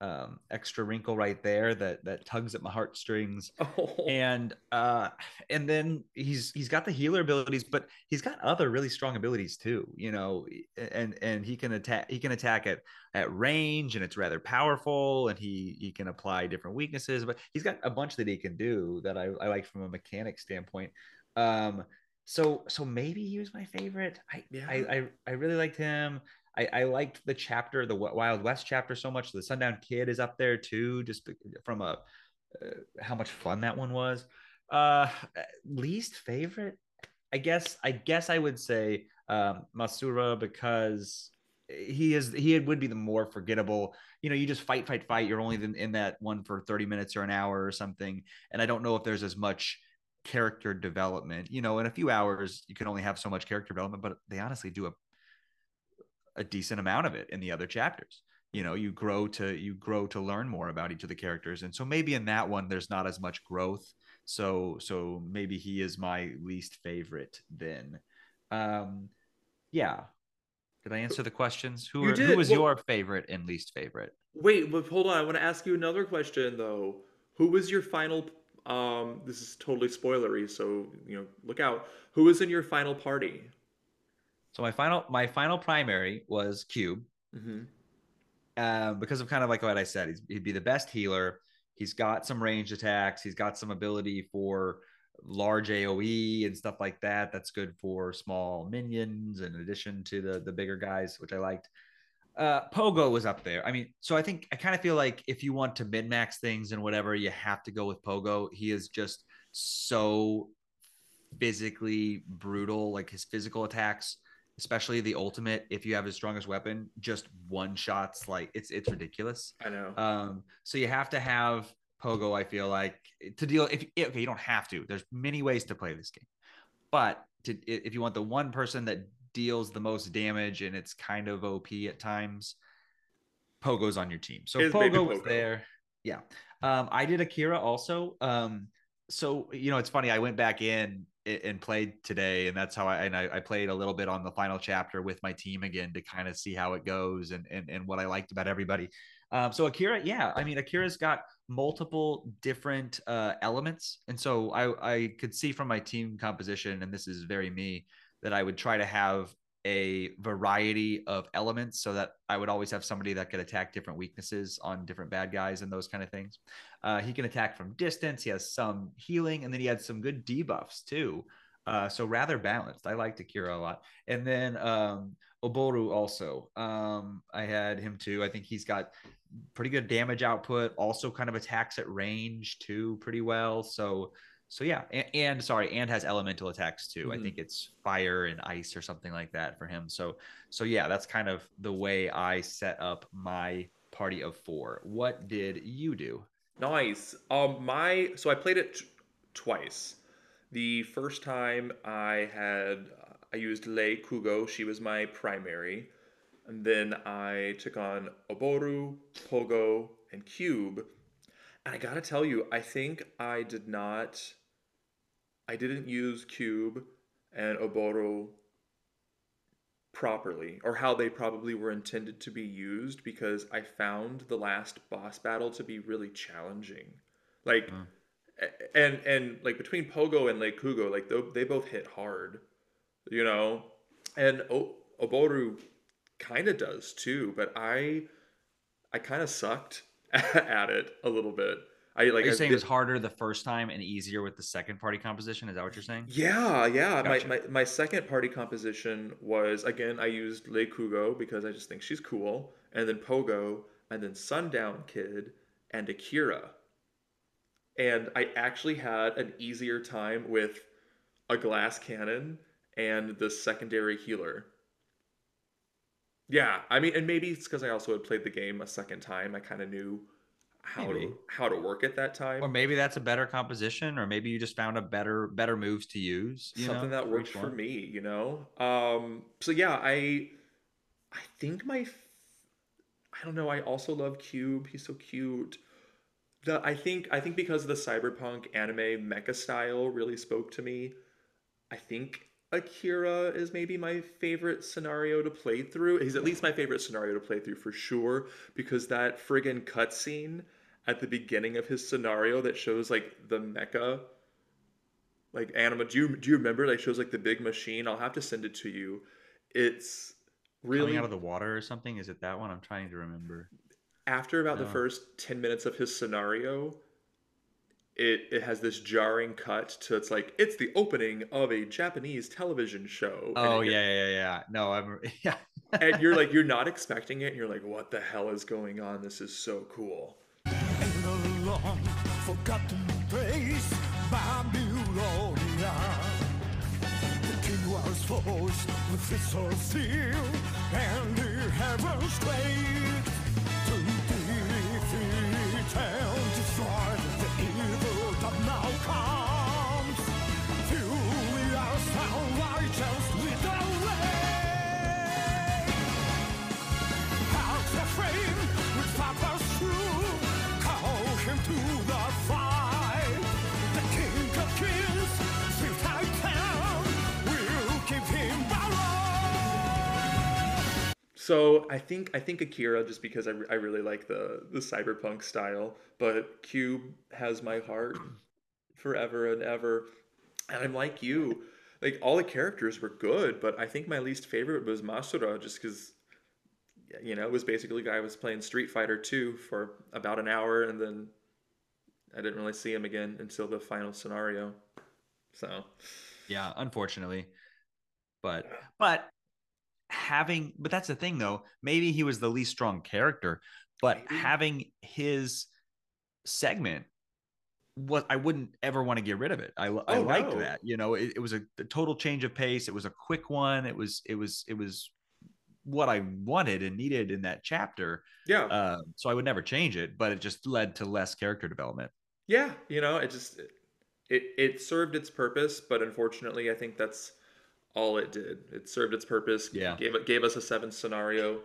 um, extra wrinkle right there that that tugs at my heartstrings. Oh, and uh and then he's he's got the healer abilities but he's got other really strong abilities too you know and and he can attack he can attack at at range and it's rather powerful and he he can apply different weaknesses but he's got a bunch that he can do that i, I like from a mechanic standpoint. Um so so maybe he was my favorite. I Yeah. I, I i really liked him I, I liked the chapter, the Wild West chapter, so much. The Sundown Kid is up there too, just from a uh, how much fun that one was. Uh, least favorite, I guess. I guess I would say um, Masura because he is he would be the more forgettable. You know, you just fight, fight, fight. You're only in, in that one for thirty minutes or an hour or something, and I don't know if there's as much character development. You know, in a few hours, you can only have so much character development, but they honestly do a a decent amount of it in the other chapters. You know, you grow to you grow to learn more about each of the characters, and so maybe in that one there's not as much growth. So so maybe he is my least favorite then. Um, yeah. Did I answer the questions? Who You are, did. who was Well- your favorite and least favorite? Wait, but hold on. I want to ask you another question though. Who was your final? Um, this is totally spoilery, so you know, look out. Who was in your final party? So my final my final primary was Cube. hmm um, because of kind of like what I said, he's, he'd be the best healer. He's got some ranged attacks. He's got some ability for large AOE and stuff like that. That's good for small minions in addition to the the bigger guys, which I liked. Uh, Pogo was up there. I mean, so I think I kind of feel like if you want to min max things and whatever, you have to go with Pogo. He is just so physically brutal. Like his physical attacks especially the ultimate if you have his strongest weapon just one shots like it's it's ridiculous. I know. um so you have to have pogo i feel like to deal if okay you don't have to. There's many ways to play this game. But to if you want the one person that deals the most damage and it's kind of op at times pogo's on your team. So baby pogo was there. Yeah. Um i did akira also. Um so you know it's funny i went back in and played today and that's how i and I, I played a little bit on the final chapter with my team again to kind of see how it goes and and, and what i liked about everybody. Um, so akira yeah i mean akira's got multiple different uh, elements and so I, I could see from my team composition and this is very me that i would try to have a variety of elements so that i would always have somebody that could attack different weaknesses on different bad guys and those kind of things uh, he can attack from distance. He has some healing, and then he had some good debuffs too. Uh, so rather balanced. I liked Akira a lot. And then um, Oboro also. Um, I had him too. I think he's got pretty good damage output. Also, kind of attacks at range too, pretty well. So, so yeah. And, and sorry, and has elemental attacks too. I Mhm. think it's fire and ice or something like that for him. So, so yeah, that's kind of the way I set up my party of four. What did you do? Nice. Um, my so I played it t- twice. The first time I had I used Lei Kugo. She was my primary, and then I took on Oboro, Pogo, and Cube. And I gotta tell you, I think I did not. I didn't use Cube and Oboro properly or how they probably were intended to be used because I found the last boss battle to be really challenging. Like Mm. and and like between Pogo and Lei Kugo, like they, they both hit hard, you know. And o- Oboro kind of does too, but I I kind of sucked at it a little bit. I like Are you I saying it was harder the first time and easier with the second party composition? Is that what you're saying? Yeah, yeah. Gotcha. My, my my second party composition was again I used Lei Kugo because I just think she's cool, and then Pogo, and then Sundown Kid and Akira. And I actually had an easier time with a glass cannon and the secondary healer. Yeah, I mean, and maybe it's because I also had played the game a second time. I kind of knew how Maybe. to how to work at that time. Or maybe that's a better composition, or maybe you just found a better better moves to use. Something know, that for worked for me you know um so yeah i i think my I don't know i also love cube he's so cute the i think i think because the cyberpunk anime mecha style really spoke to me i think akira is maybe my favorite scenario to play through he's at least my favorite scenario to play through for sure because that friggin cutscene at the beginning of his scenario that shows like the mecha like anima do you do you remember like shows like the big machine i'll have to send it to you it's really Coming out of the water or something? Is it that one? I'm trying to remember. after about the first 10 minutes of his scenario it it has this jarring cut to it's like it's the opening of a japanese television show Oh it yeah, yeah, yeah, yeah. No, I'm yeah. and you're like you're not expecting it and you're like what the hell is going on this is so cool So I think I think Akira just because I, re- I really like the the cyberpunk style, but Cube has my heart forever and ever. And I'm like you, like all the characters were good, but I think my least favorite was Masura just because you know it was basically a guy was playing Street Fighter 2 for about an hour and then I didn't really see him again until the final scenario. So Yeah, unfortunately. But but having but that's the thing though. Maybe he was the least strong character, but Maybe. having his segment what I wouldn't ever want to get rid of it. I I Oh, liked no. that. You know, it, it was a, a total change of pace. It was a quick one. It was it was it was what I wanted and needed in that chapter. yeah, Uh, so I would never change it, but it just led to less character development. yeah, you know, it just it it served its purpose, but unfortunately, I think that's all it did. It served its purpose. Yeah. gave it gave us a seventh scenario.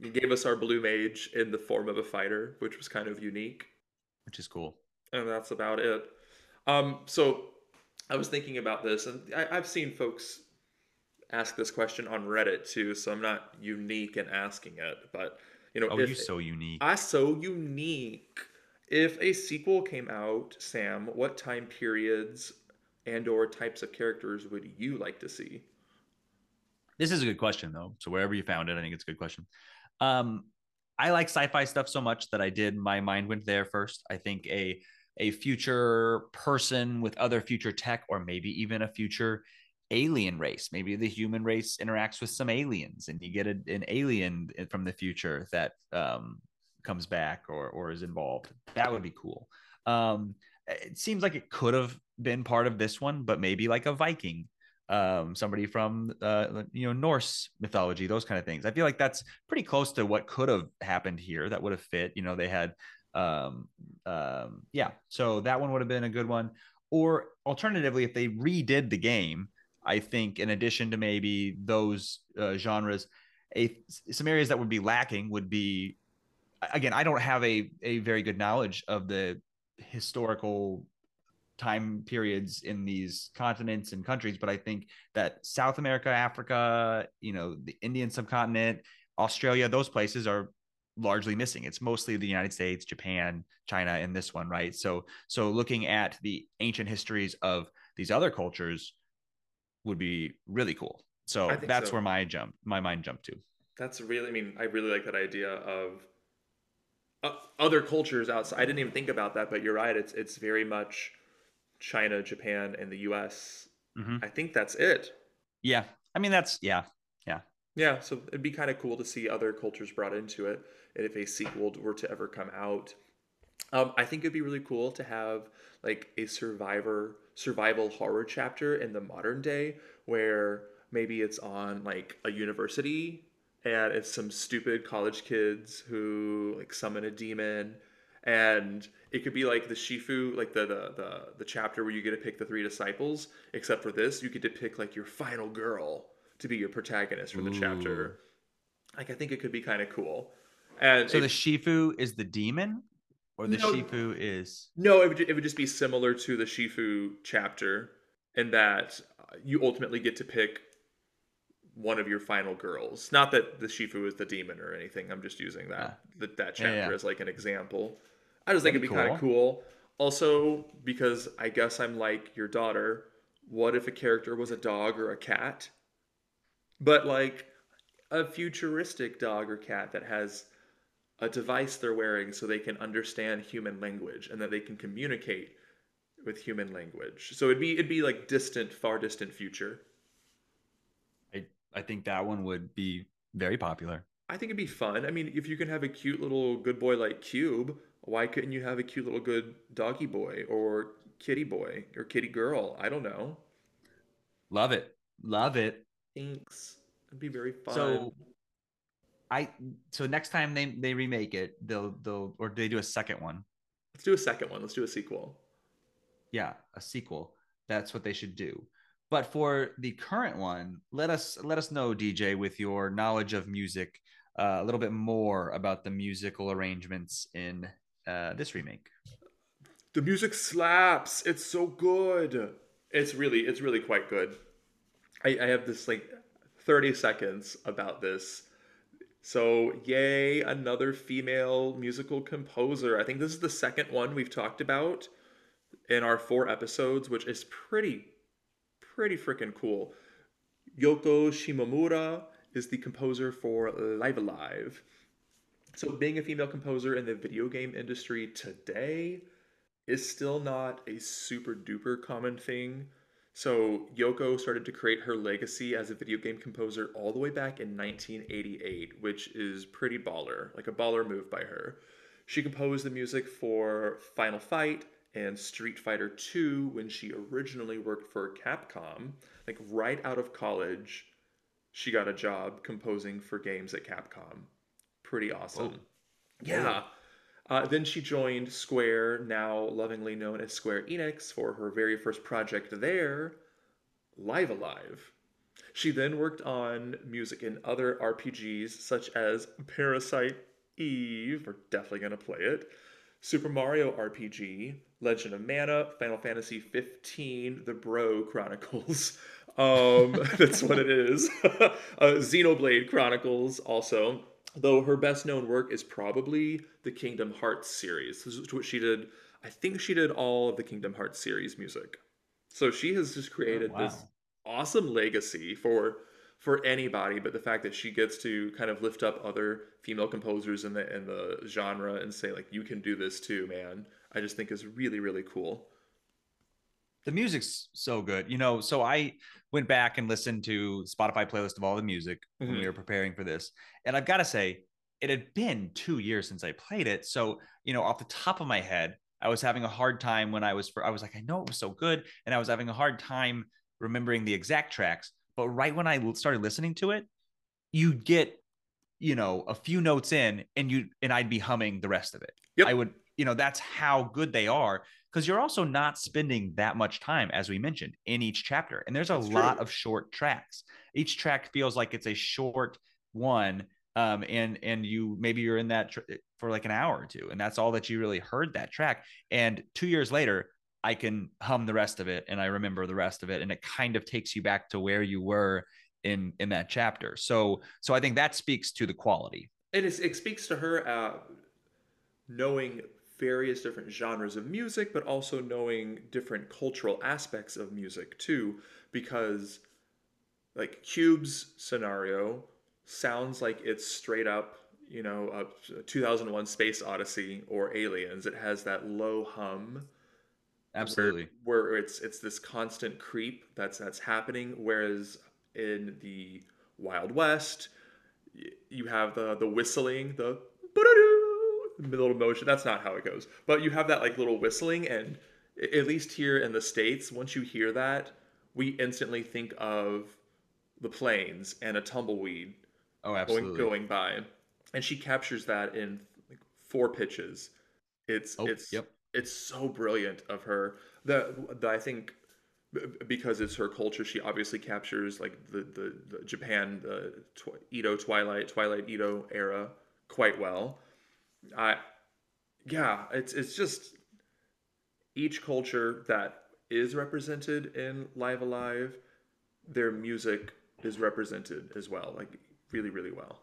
It gave us our blue mage in the form of a fighter, which was kind of unique. which is cool. and that's about it. Um, so I was thinking about this, and I, I've seen folks ask this question on Reddit too, so I'm not unique in asking it. But you know, Oh, you're so unique. I so unique. If a sequel came out, Sam, what time periods and or types of characters would you like to see? This is a good question though. So wherever you found it, I think it's a good question. Um, I like sci-fi stuff so much that I did my mind went there first. I think a a future person with other future tech, or maybe even a future alien race. Maybe the human race interacts with some aliens, and you get a, an alien from the future that um, comes back or or is involved. That would be cool. Um, it seems like it could have been part of this one, but maybe like a Viking um, somebody from uh, you know Norse mythology, those kind of things. I feel like that's pretty close to what could have happened here. That would have fit. You know, they had, um, um, yeah. So that one would have been a good one. Or alternatively, if they redid the game, I think in addition to maybe those uh, genres, a some areas that would be lacking would be again. I don't have a a very good knowledge of the historical time periods in these continents and countries but i think that south america africa you know the indian subcontinent australia those places are largely missing it's mostly the united states japan china and this one right so so looking at the ancient histories of these other cultures would be really cool so that's so. where my jump my mind jumped to That's really, I mean, I really like that idea of uh, other cultures outside. I didn't even think about that, but you're right. It's it's very much China, Japan, and the U.S. Mhm. I think that's it. yeah i mean that's yeah, yeah Yeah, so it'd be kind of cool to see other cultures brought into it, and if a sequel were to ever come out. Um, I think it'd be really cool to have like a survivor survival horror chapter in the modern day where maybe it's on like a university and it's some stupid college kids who like summon a demon and it could be like the shifu like the the the, the chapter where you get to pick the three disciples except for this you get to pick like your final girl to be your protagonist for the Ooh. chapter like i think it could be kind of cool and so it- the shifu is the demon or the No. shifu is no, it would, it would just be similar to the Shifu chapter in that uh, you ultimately get to pick one of your final girls. Not that the Shifu is the demon or anything. I'm just using that that, that Yeah, chapter yeah. as like an example. I just think That'd it'd be be kind of cool. Also, because I guess I'm like your daughter. What if a character was a dog or a cat? But like a futuristic dog or cat that has a device they're wearing so they can understand human language and that they can communicate with human language. So it'd be it'd be like distant, far distant future. I, I think that one would be very popular. I think it'd be fun. I mean, if you can have a cute little good boy like Cube, why couldn't you have a cute little good doggy boy or kitty boy or kitty girl? I don't know. Love it. Love it. Thanks. It'd be very fun. So I so next time they they remake it, they'll they'll or do they do a second one? let's do a second one. Let's do a sequel. Yeah, a sequel. That's what they should do. But for the current one, let us let us know, DJ, with your knowledge of music, uh, a little bit more about the musical arrangements in uh, this remake. The music slaps. It's so good. It's really, it's really quite good. I, I have this like 30 seconds about this. So, yay, another female musical composer. I think this is the second one we've talked about in our four episodes, which is pretty, pretty freaking cool. Yoko Shimomura is the composer for Live A Live. So, being a female composer in the video game industry today is still not a super duper common thing. So, Yoko started to create her legacy as a video game composer all the way back in 1988, which is pretty baller, like a baller move by her. She composed the music for Final Fight and Street Fighter II when she originally worked for Capcom. Like, right out of college, she got a job composing for games at Capcom. Pretty awesome. Whoa. Yeah. Uh, then she joined Square, now lovingly known as Square Enix, for her very first project there, Live A Live. She then worked on music in other RPGs such as Parasite Eve, we're definitely going to play it, Super Mario RPG, Legend of Mana, Final Fantasy 15, The Bro Chronicles. Um, that's what it is. uh, Xenoblade Chronicles, also. Though her best known work is probably the Kingdom Hearts series. This is what she did. I think she did all of the Kingdom Hearts series music. So she has just oh, created wow. this awesome legacy for for anybody, but the fact that she gets to kind of lift up other female composers in the in the genre and say like you can do this too, man. I just think is really really cool. The music's so good. You know, so I went back and listened to Spotify playlist of all the music when Mhm. we were preparing for this. And I've got to say, it had been two years since I played it. So, you know, off the top of my head, I was having a hard time when I was for I was like, I know it was so good. And I was having a hard time remembering the exact tracks. But right when I started listening to it, you'd get, you know, a few notes in and you and I'd be humming the rest of it. Yep. I would, you know, that's how good they are because you're also not spending that much time, as we mentioned, in each chapter. And there's a That's lot true. of short tracks. Each track feels like it's a short one. Um, and and you maybe you're in that tr- for like an hour or two, and that's all that you really heard that track. And two years later, I can hum the rest of it, and I remember the rest of it, and it kind of takes you back to where you were in in that chapter. So so I think that speaks to the quality. It is it speaks to her uh, knowing various different genres of music, but also knowing different cultural aspects of music too, because like Cube's scenario sounds like it's straight up, you know, a 2001 Space Odyssey or Aliens. It has that low hum Absolutely. where, where it's it's this constant creep that's that's happening whereas in the wild west you have the the whistling the ba-da-doo, the little motion. That's not how it goes. But you have that like little whistling and at least here in the states once you hear that we instantly think of the plains and a tumbleweed Oh, going, absolutely. going by. And she captures that in like four pitches. It's Oh, it's yep. it's so brilliant of her. That that i think because it's her culture she obviously captures like the the, the japan the edo twilight twilight edo era quite well i yeah it's it's just each culture that is represented in Live A Live their music is represented as well like really really well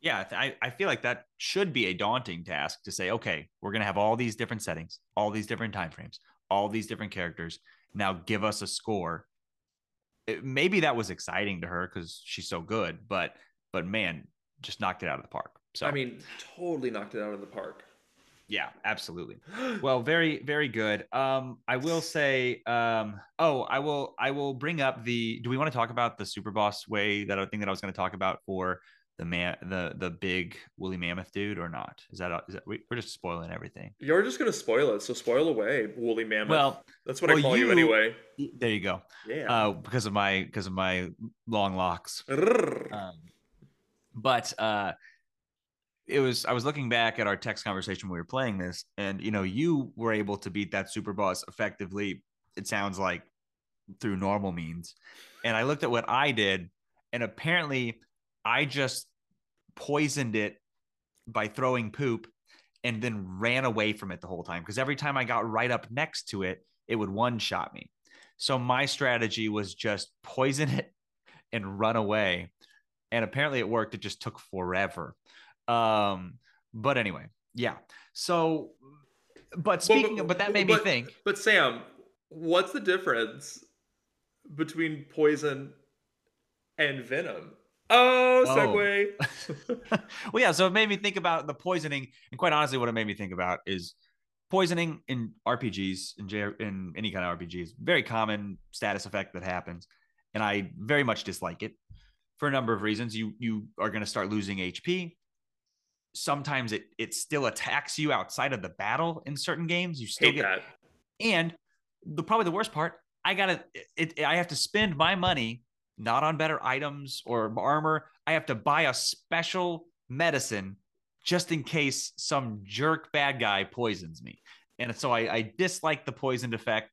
yeah, I, I feel like that should be a daunting task to say, okay, we're gonna have all these different settings, all these different time frames, all these different characters. Now give us a score. It- maybe that was exciting to her because she's so good, but but man, just knocked it out of the park. So i mean totally knocked it out of the park yeah, absolutely. Well, very, very good. Um, I will say, um, oh, I will, I will bring up the. Do we want to talk about the super boss way that I think that I was going to talk about for the man, the the big woolly mammoth dude, or not? Is that, is that we, we're just spoiling everything? You're just gonna spoil it, so spoil away, woolly mammoth. Well, that's what I well, call you, you- anyway. there you go. Yeah. Uh, because of my because of my long locks. Um, but uh, it was I was looking back at our text conversation when we were playing this, and you know, you were able to beat that super boss effectively. It sounds like through normal means, and I looked at what I did, and apparently, I just poisoned it by throwing poop, and then ran away from it the whole time because every time I got right up next to it, it would one shot me. So my strategy was just poison it and run away. and apparently it worked. It just took forever. Um, but anyway, yeah. So, but speaking of, but that made me think. But Sam, what's the difference between poison and venom? Oh, Oh. well, yeah. So it made me think about the poisoning, and quite honestly, what it made me think about is poisoning in RPGs in, J- in any kind of RPGs. Very common status effect that happens, and I very much dislike it for a number of reasons. You you are going to start losing HP. Sometimes it it still attacks you outside of the battle in certain games. You still Hate get that. and the probably the worst part, I gotta it, it I have to spend my money not on better items or armor. I have to buy a special medicine just in case some jerk bad guy poisons me. And so I, I dislike the poisoned effect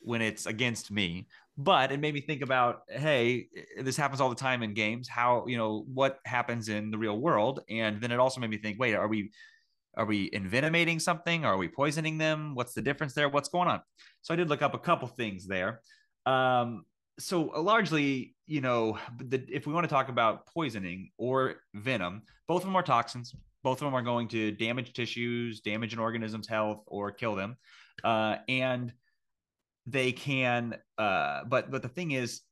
when it's against me. But it made me think about, hey, this happens all the time in games. How you know what happens in the real world? And then it also made me think, wait, are we are we envenomating something? Are we poisoning them? What's the difference there? What's going on? So I did look up a couple things there. Um, so uh, largely, you know, the, if we want to talk about poisoning or venom, both of them are toxins. Both of them are going to damage tissues, damage an organism's health, or kill them. Uh, and they can, uh, but but the thing is,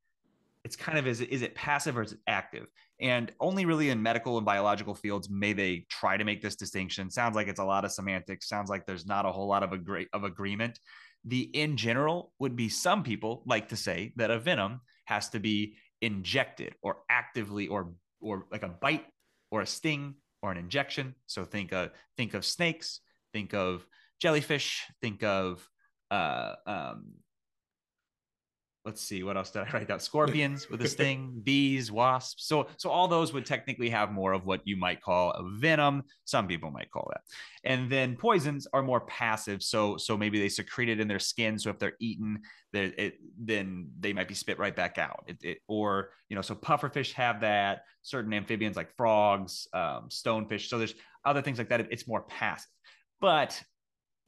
it's kind of is is it passive or is it active? And only really in medical and biological fields may they try to make this distinction. Sounds like it's a lot of semantics. Sounds like there's not a whole lot of agree- of agreement. The in general would be some people like to say that a venom has to be injected or actively or or like a bite or a sting or an injection. So think of think of snakes, think of jellyfish, think of uh, um, let's see what else did i write down? Scorpions with a sting bees wasps. So so all those would technically have more of what you might call a venom. Some people might call that. And then poisons are more passive. So so maybe they secrete it in their skin. So if they're eaten they it, then they might be spit right back out. It, it, or you know so pufferfish have that. Certain amphibians like frogs um, stonefish. So there's other things like that. It's more passive. But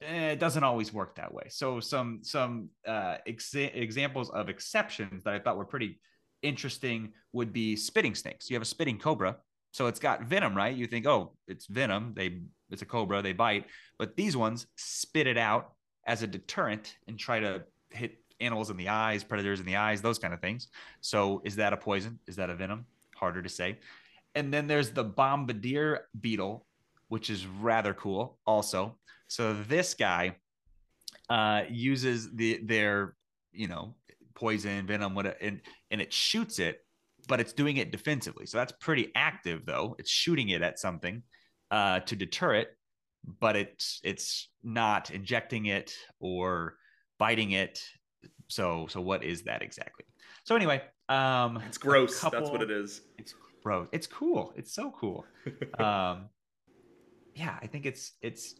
it doesn't always work that way. So some some uh, exa- examples of exceptions that I thought were pretty interesting would be spitting snakes. You have a spitting cobra, so it's got venom, right? You think, oh, it's venom. They it's a cobra. They bite, but these ones spit it out as a deterrent and try to hit animals in the eyes, predators in the eyes, those kind of things. So is that a poison? Is that a venom? Harder to say. And then there's the bombardier beetle, which is rather cool also. So this guy uh, uses the their you know poison venom what and and it shoots it, but it's doing it defensively. So that's pretty active though. It's shooting it at something uh, to deter it, but it's it's not injecting it or biting it. So so what is that exactly? So anyway, um, It's gross. That's what it is. It's gross. It's cool. It's so cool um yeah i think it's it's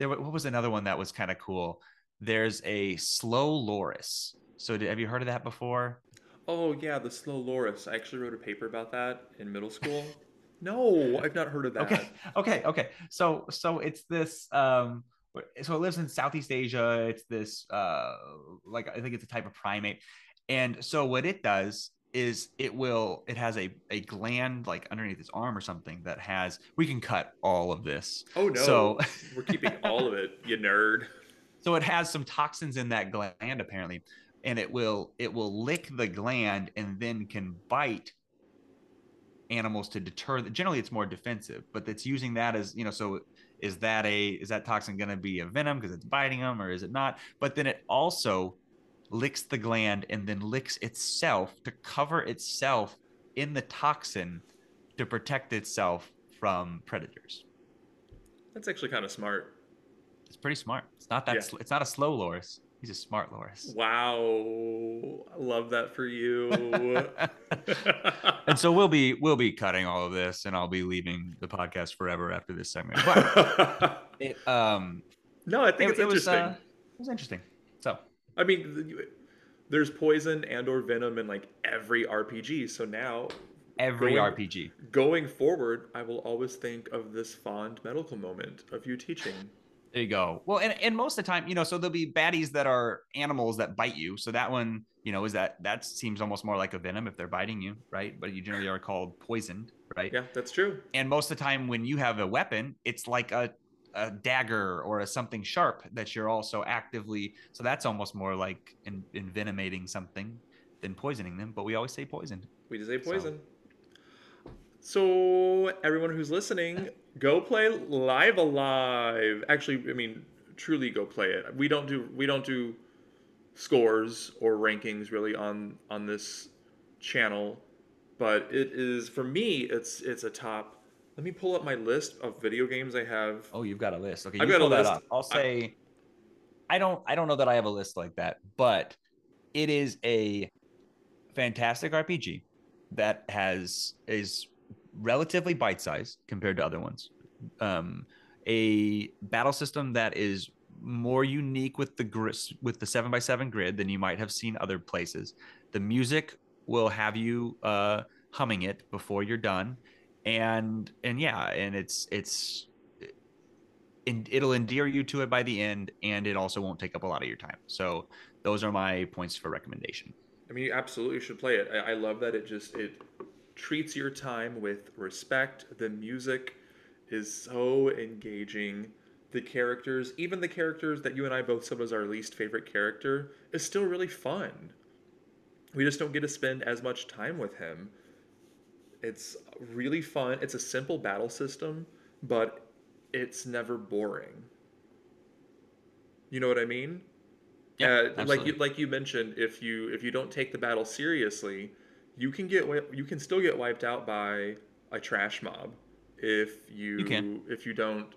there what was another one that was kind of cool there's a slow loris so did, have you heard of that before Oh yeah, the slow loris. I actually wrote a paper about that in middle school. no, I've not heard of that. okay okay okay so so it's this um so it lives in southeast asia it's this uh like i think it's a type of primate and so what it does is it will it has a a gland like underneath its arm or something that has we can cut all of this Oh no, So- we're keeping all of it, you nerd. So it has some toxins in that gland apparently, and it will it will lick the gland and then can bite animals to deter. Generally, it's more defensive, but it's using that as you know. So is that a is that toxin going to be a venom because it's biting them, or is it not? But then it also licks the gland and then licks itself to cover itself in the toxin to protect itself from predators. That's actually kind of smart. It's pretty smart. It's not that. Yeah. sl- it's not a slow Loris. He's a smart Loris. Wow, I love that for you. and so we'll be we'll be cutting all of this, and I'll be leaving the podcast forever after this segment. But it, um, no, I think it, it's it was uh, it was interesting. I mean, there's poison and or venom in like every RPG. So now, every Going- RPG, going forward, I will always think of this fond medical moment of you teaching. there you go. Well, and and most of the time, you know, so there'll be baddies that are animals that bite you. So that one you know, is that that seems almost more like a venom if they're biting you, right? But you generally are called poisoned, right? Yeah, that's true. And most of the time when you have a weapon, it's like a a dagger or a something sharp that you're also actively so that's almost more like in, envenomating something than poisoning them but we always say poisoned We just say poison. So, everyone who's listening, go play Live A Live. Actually, I mean, truly go play it. We don't do we don't do scores or rankings really on on this channel, but it is for me it's it's a top. Let me pull up my list of video games I have. oh you've got a list okay I've got a list. up i'll say I don't i don't know that i have a list like that but it is a fantastic rpg that has is relatively bite-sized compared to other ones um a battle system that is more unique with the gris with the 7x7 grid than you might have seen other places the music will have you uh humming it before you're done and and yeah and it's it's and it'll endear you to it by the end and it also won't take up a lot of your time so those are my points for recommendation I mean, you absolutely should play it. I, I love that it just it treats your time with respect. The music is so engaging. The characters, even the characters that you and I both said was our least favorite character, is still really fun. We just don't get to spend as much time with him. It's really fun. It's a simple battle system, but it's never boring. You know what I mean? Yeah, Uh, like you like you mentioned, if you if you don't take the battle seriously, you can get you can still get wiped out by a trash mob if you, You if you don't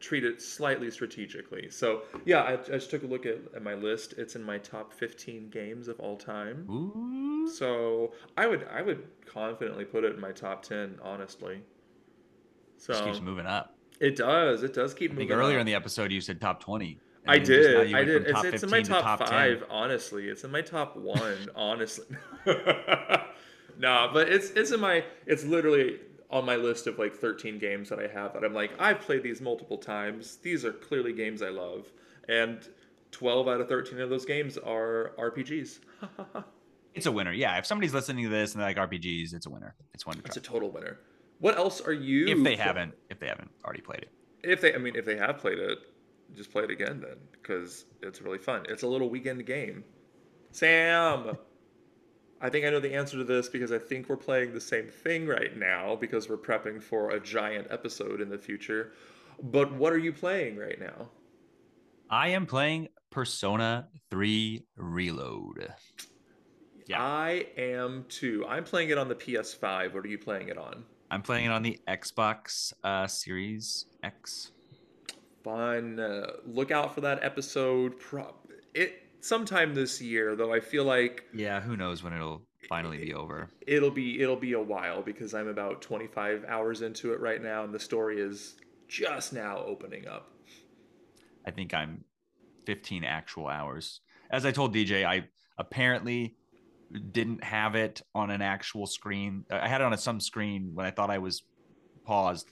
treat it slightly strategically. So yeah, I, I just took a look at, at my list. It's in my top 15 games of all time. Ooh. So I would I would confidently put it in my top 10, honestly. So just keeps moving up it does. It does keep i moving. earlier up. in the episode you said top 20 I and then just now did. I did. It's, it's in my 15 to top, 10. five, honestly. It's in my top one, honestly. nah, but it's it's in my it's literally on my list of like 13 games that I have that I'm like, I've played these multiple times. These are clearly games I love. And 12 out of 13 of those games are RPGs. it's a winner yeah if somebody's listening to this and they like rpgs it's a winner it's one to It's a total winner. What else are you if they haven't if they haven't already played it If they I mean if they have played it, just play it again then cuz it's really fun. It's a little weekend game. Sam I think I know the answer to this because I think we're playing the same thing right now because we're prepping for a giant episode in the future. But what are you playing right now? i am playing persona 3 reload Yeah. I am too. I'm playing it on the PS5. What are you playing it on? i'm playing it on the xbox uh series x Fun. Uh, look out for that episode. Pro- it sometime this year, though. I feel like yeah who knows when it'll finally be over it'll be it'll be a while because I'm about 25 hours into it right now, and the story is just now opening up. I think I'm 15 actual hours. As I told DJ, I apparently didn't have it on an actual screen. I had it on a, some screen when I thought I was paused,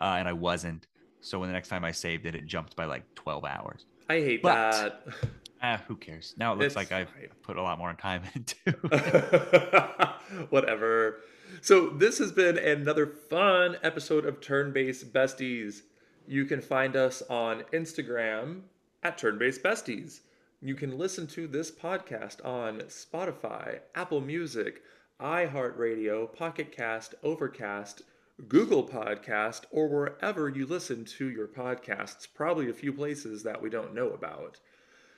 uh, and I wasn't. So when the next time I saved it, it jumped by like 12 hours. I hate But- that. Ah, who cares? Now it looks It's like I've put a lot more time into. it. Whatever. So this has been another fun episode of Turn Based Besties. You can find us on Instagram at Turn Based Besties. You can listen to this podcast on Spotify, Apple Music, iHeartRadio, Pocket Cast, Overcast, Google Podcast, or wherever you listen to your podcasts. Probably a few places that we don't know about.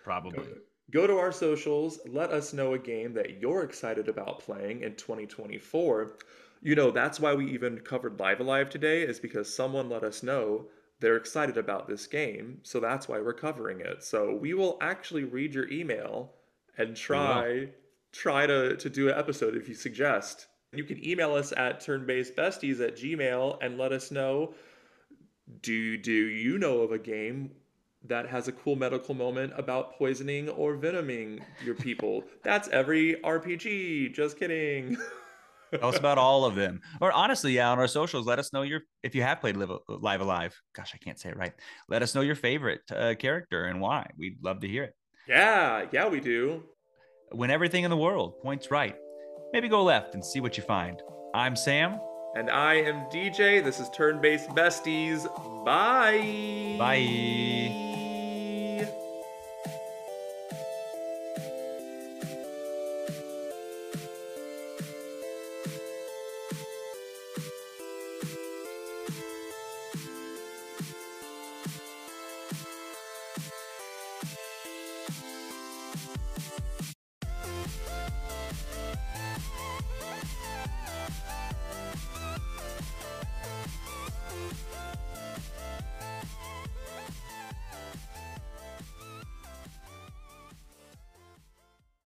Probably. Go to our socials. Let us know a game that you're excited about playing in 2024. You know, that's why we even covered Live A Live today, is because someone let us know they're excited about this game. So that's why we're covering it. So we will actually read your email and try try to, to do an episode if you suggest. You can email us at turnbasedbesties at gmail and let us know do do you know of a game that has a cool medical moment about poisoning or venoming your people? That's every RPG. Just kidding. Tell us about all of them. Or honestly, yeah, on our socials, let us know your if you have played Live, Live A Live. Gosh, I can't say it right. Let us know your favorite uh, character and why. We'd love to hear it. yeah, yeah, we do. when everything in the world points right, maybe go left and see what you find. I'm Sam. And I am DJ. This is Turn Based Besties. Bye. Bye.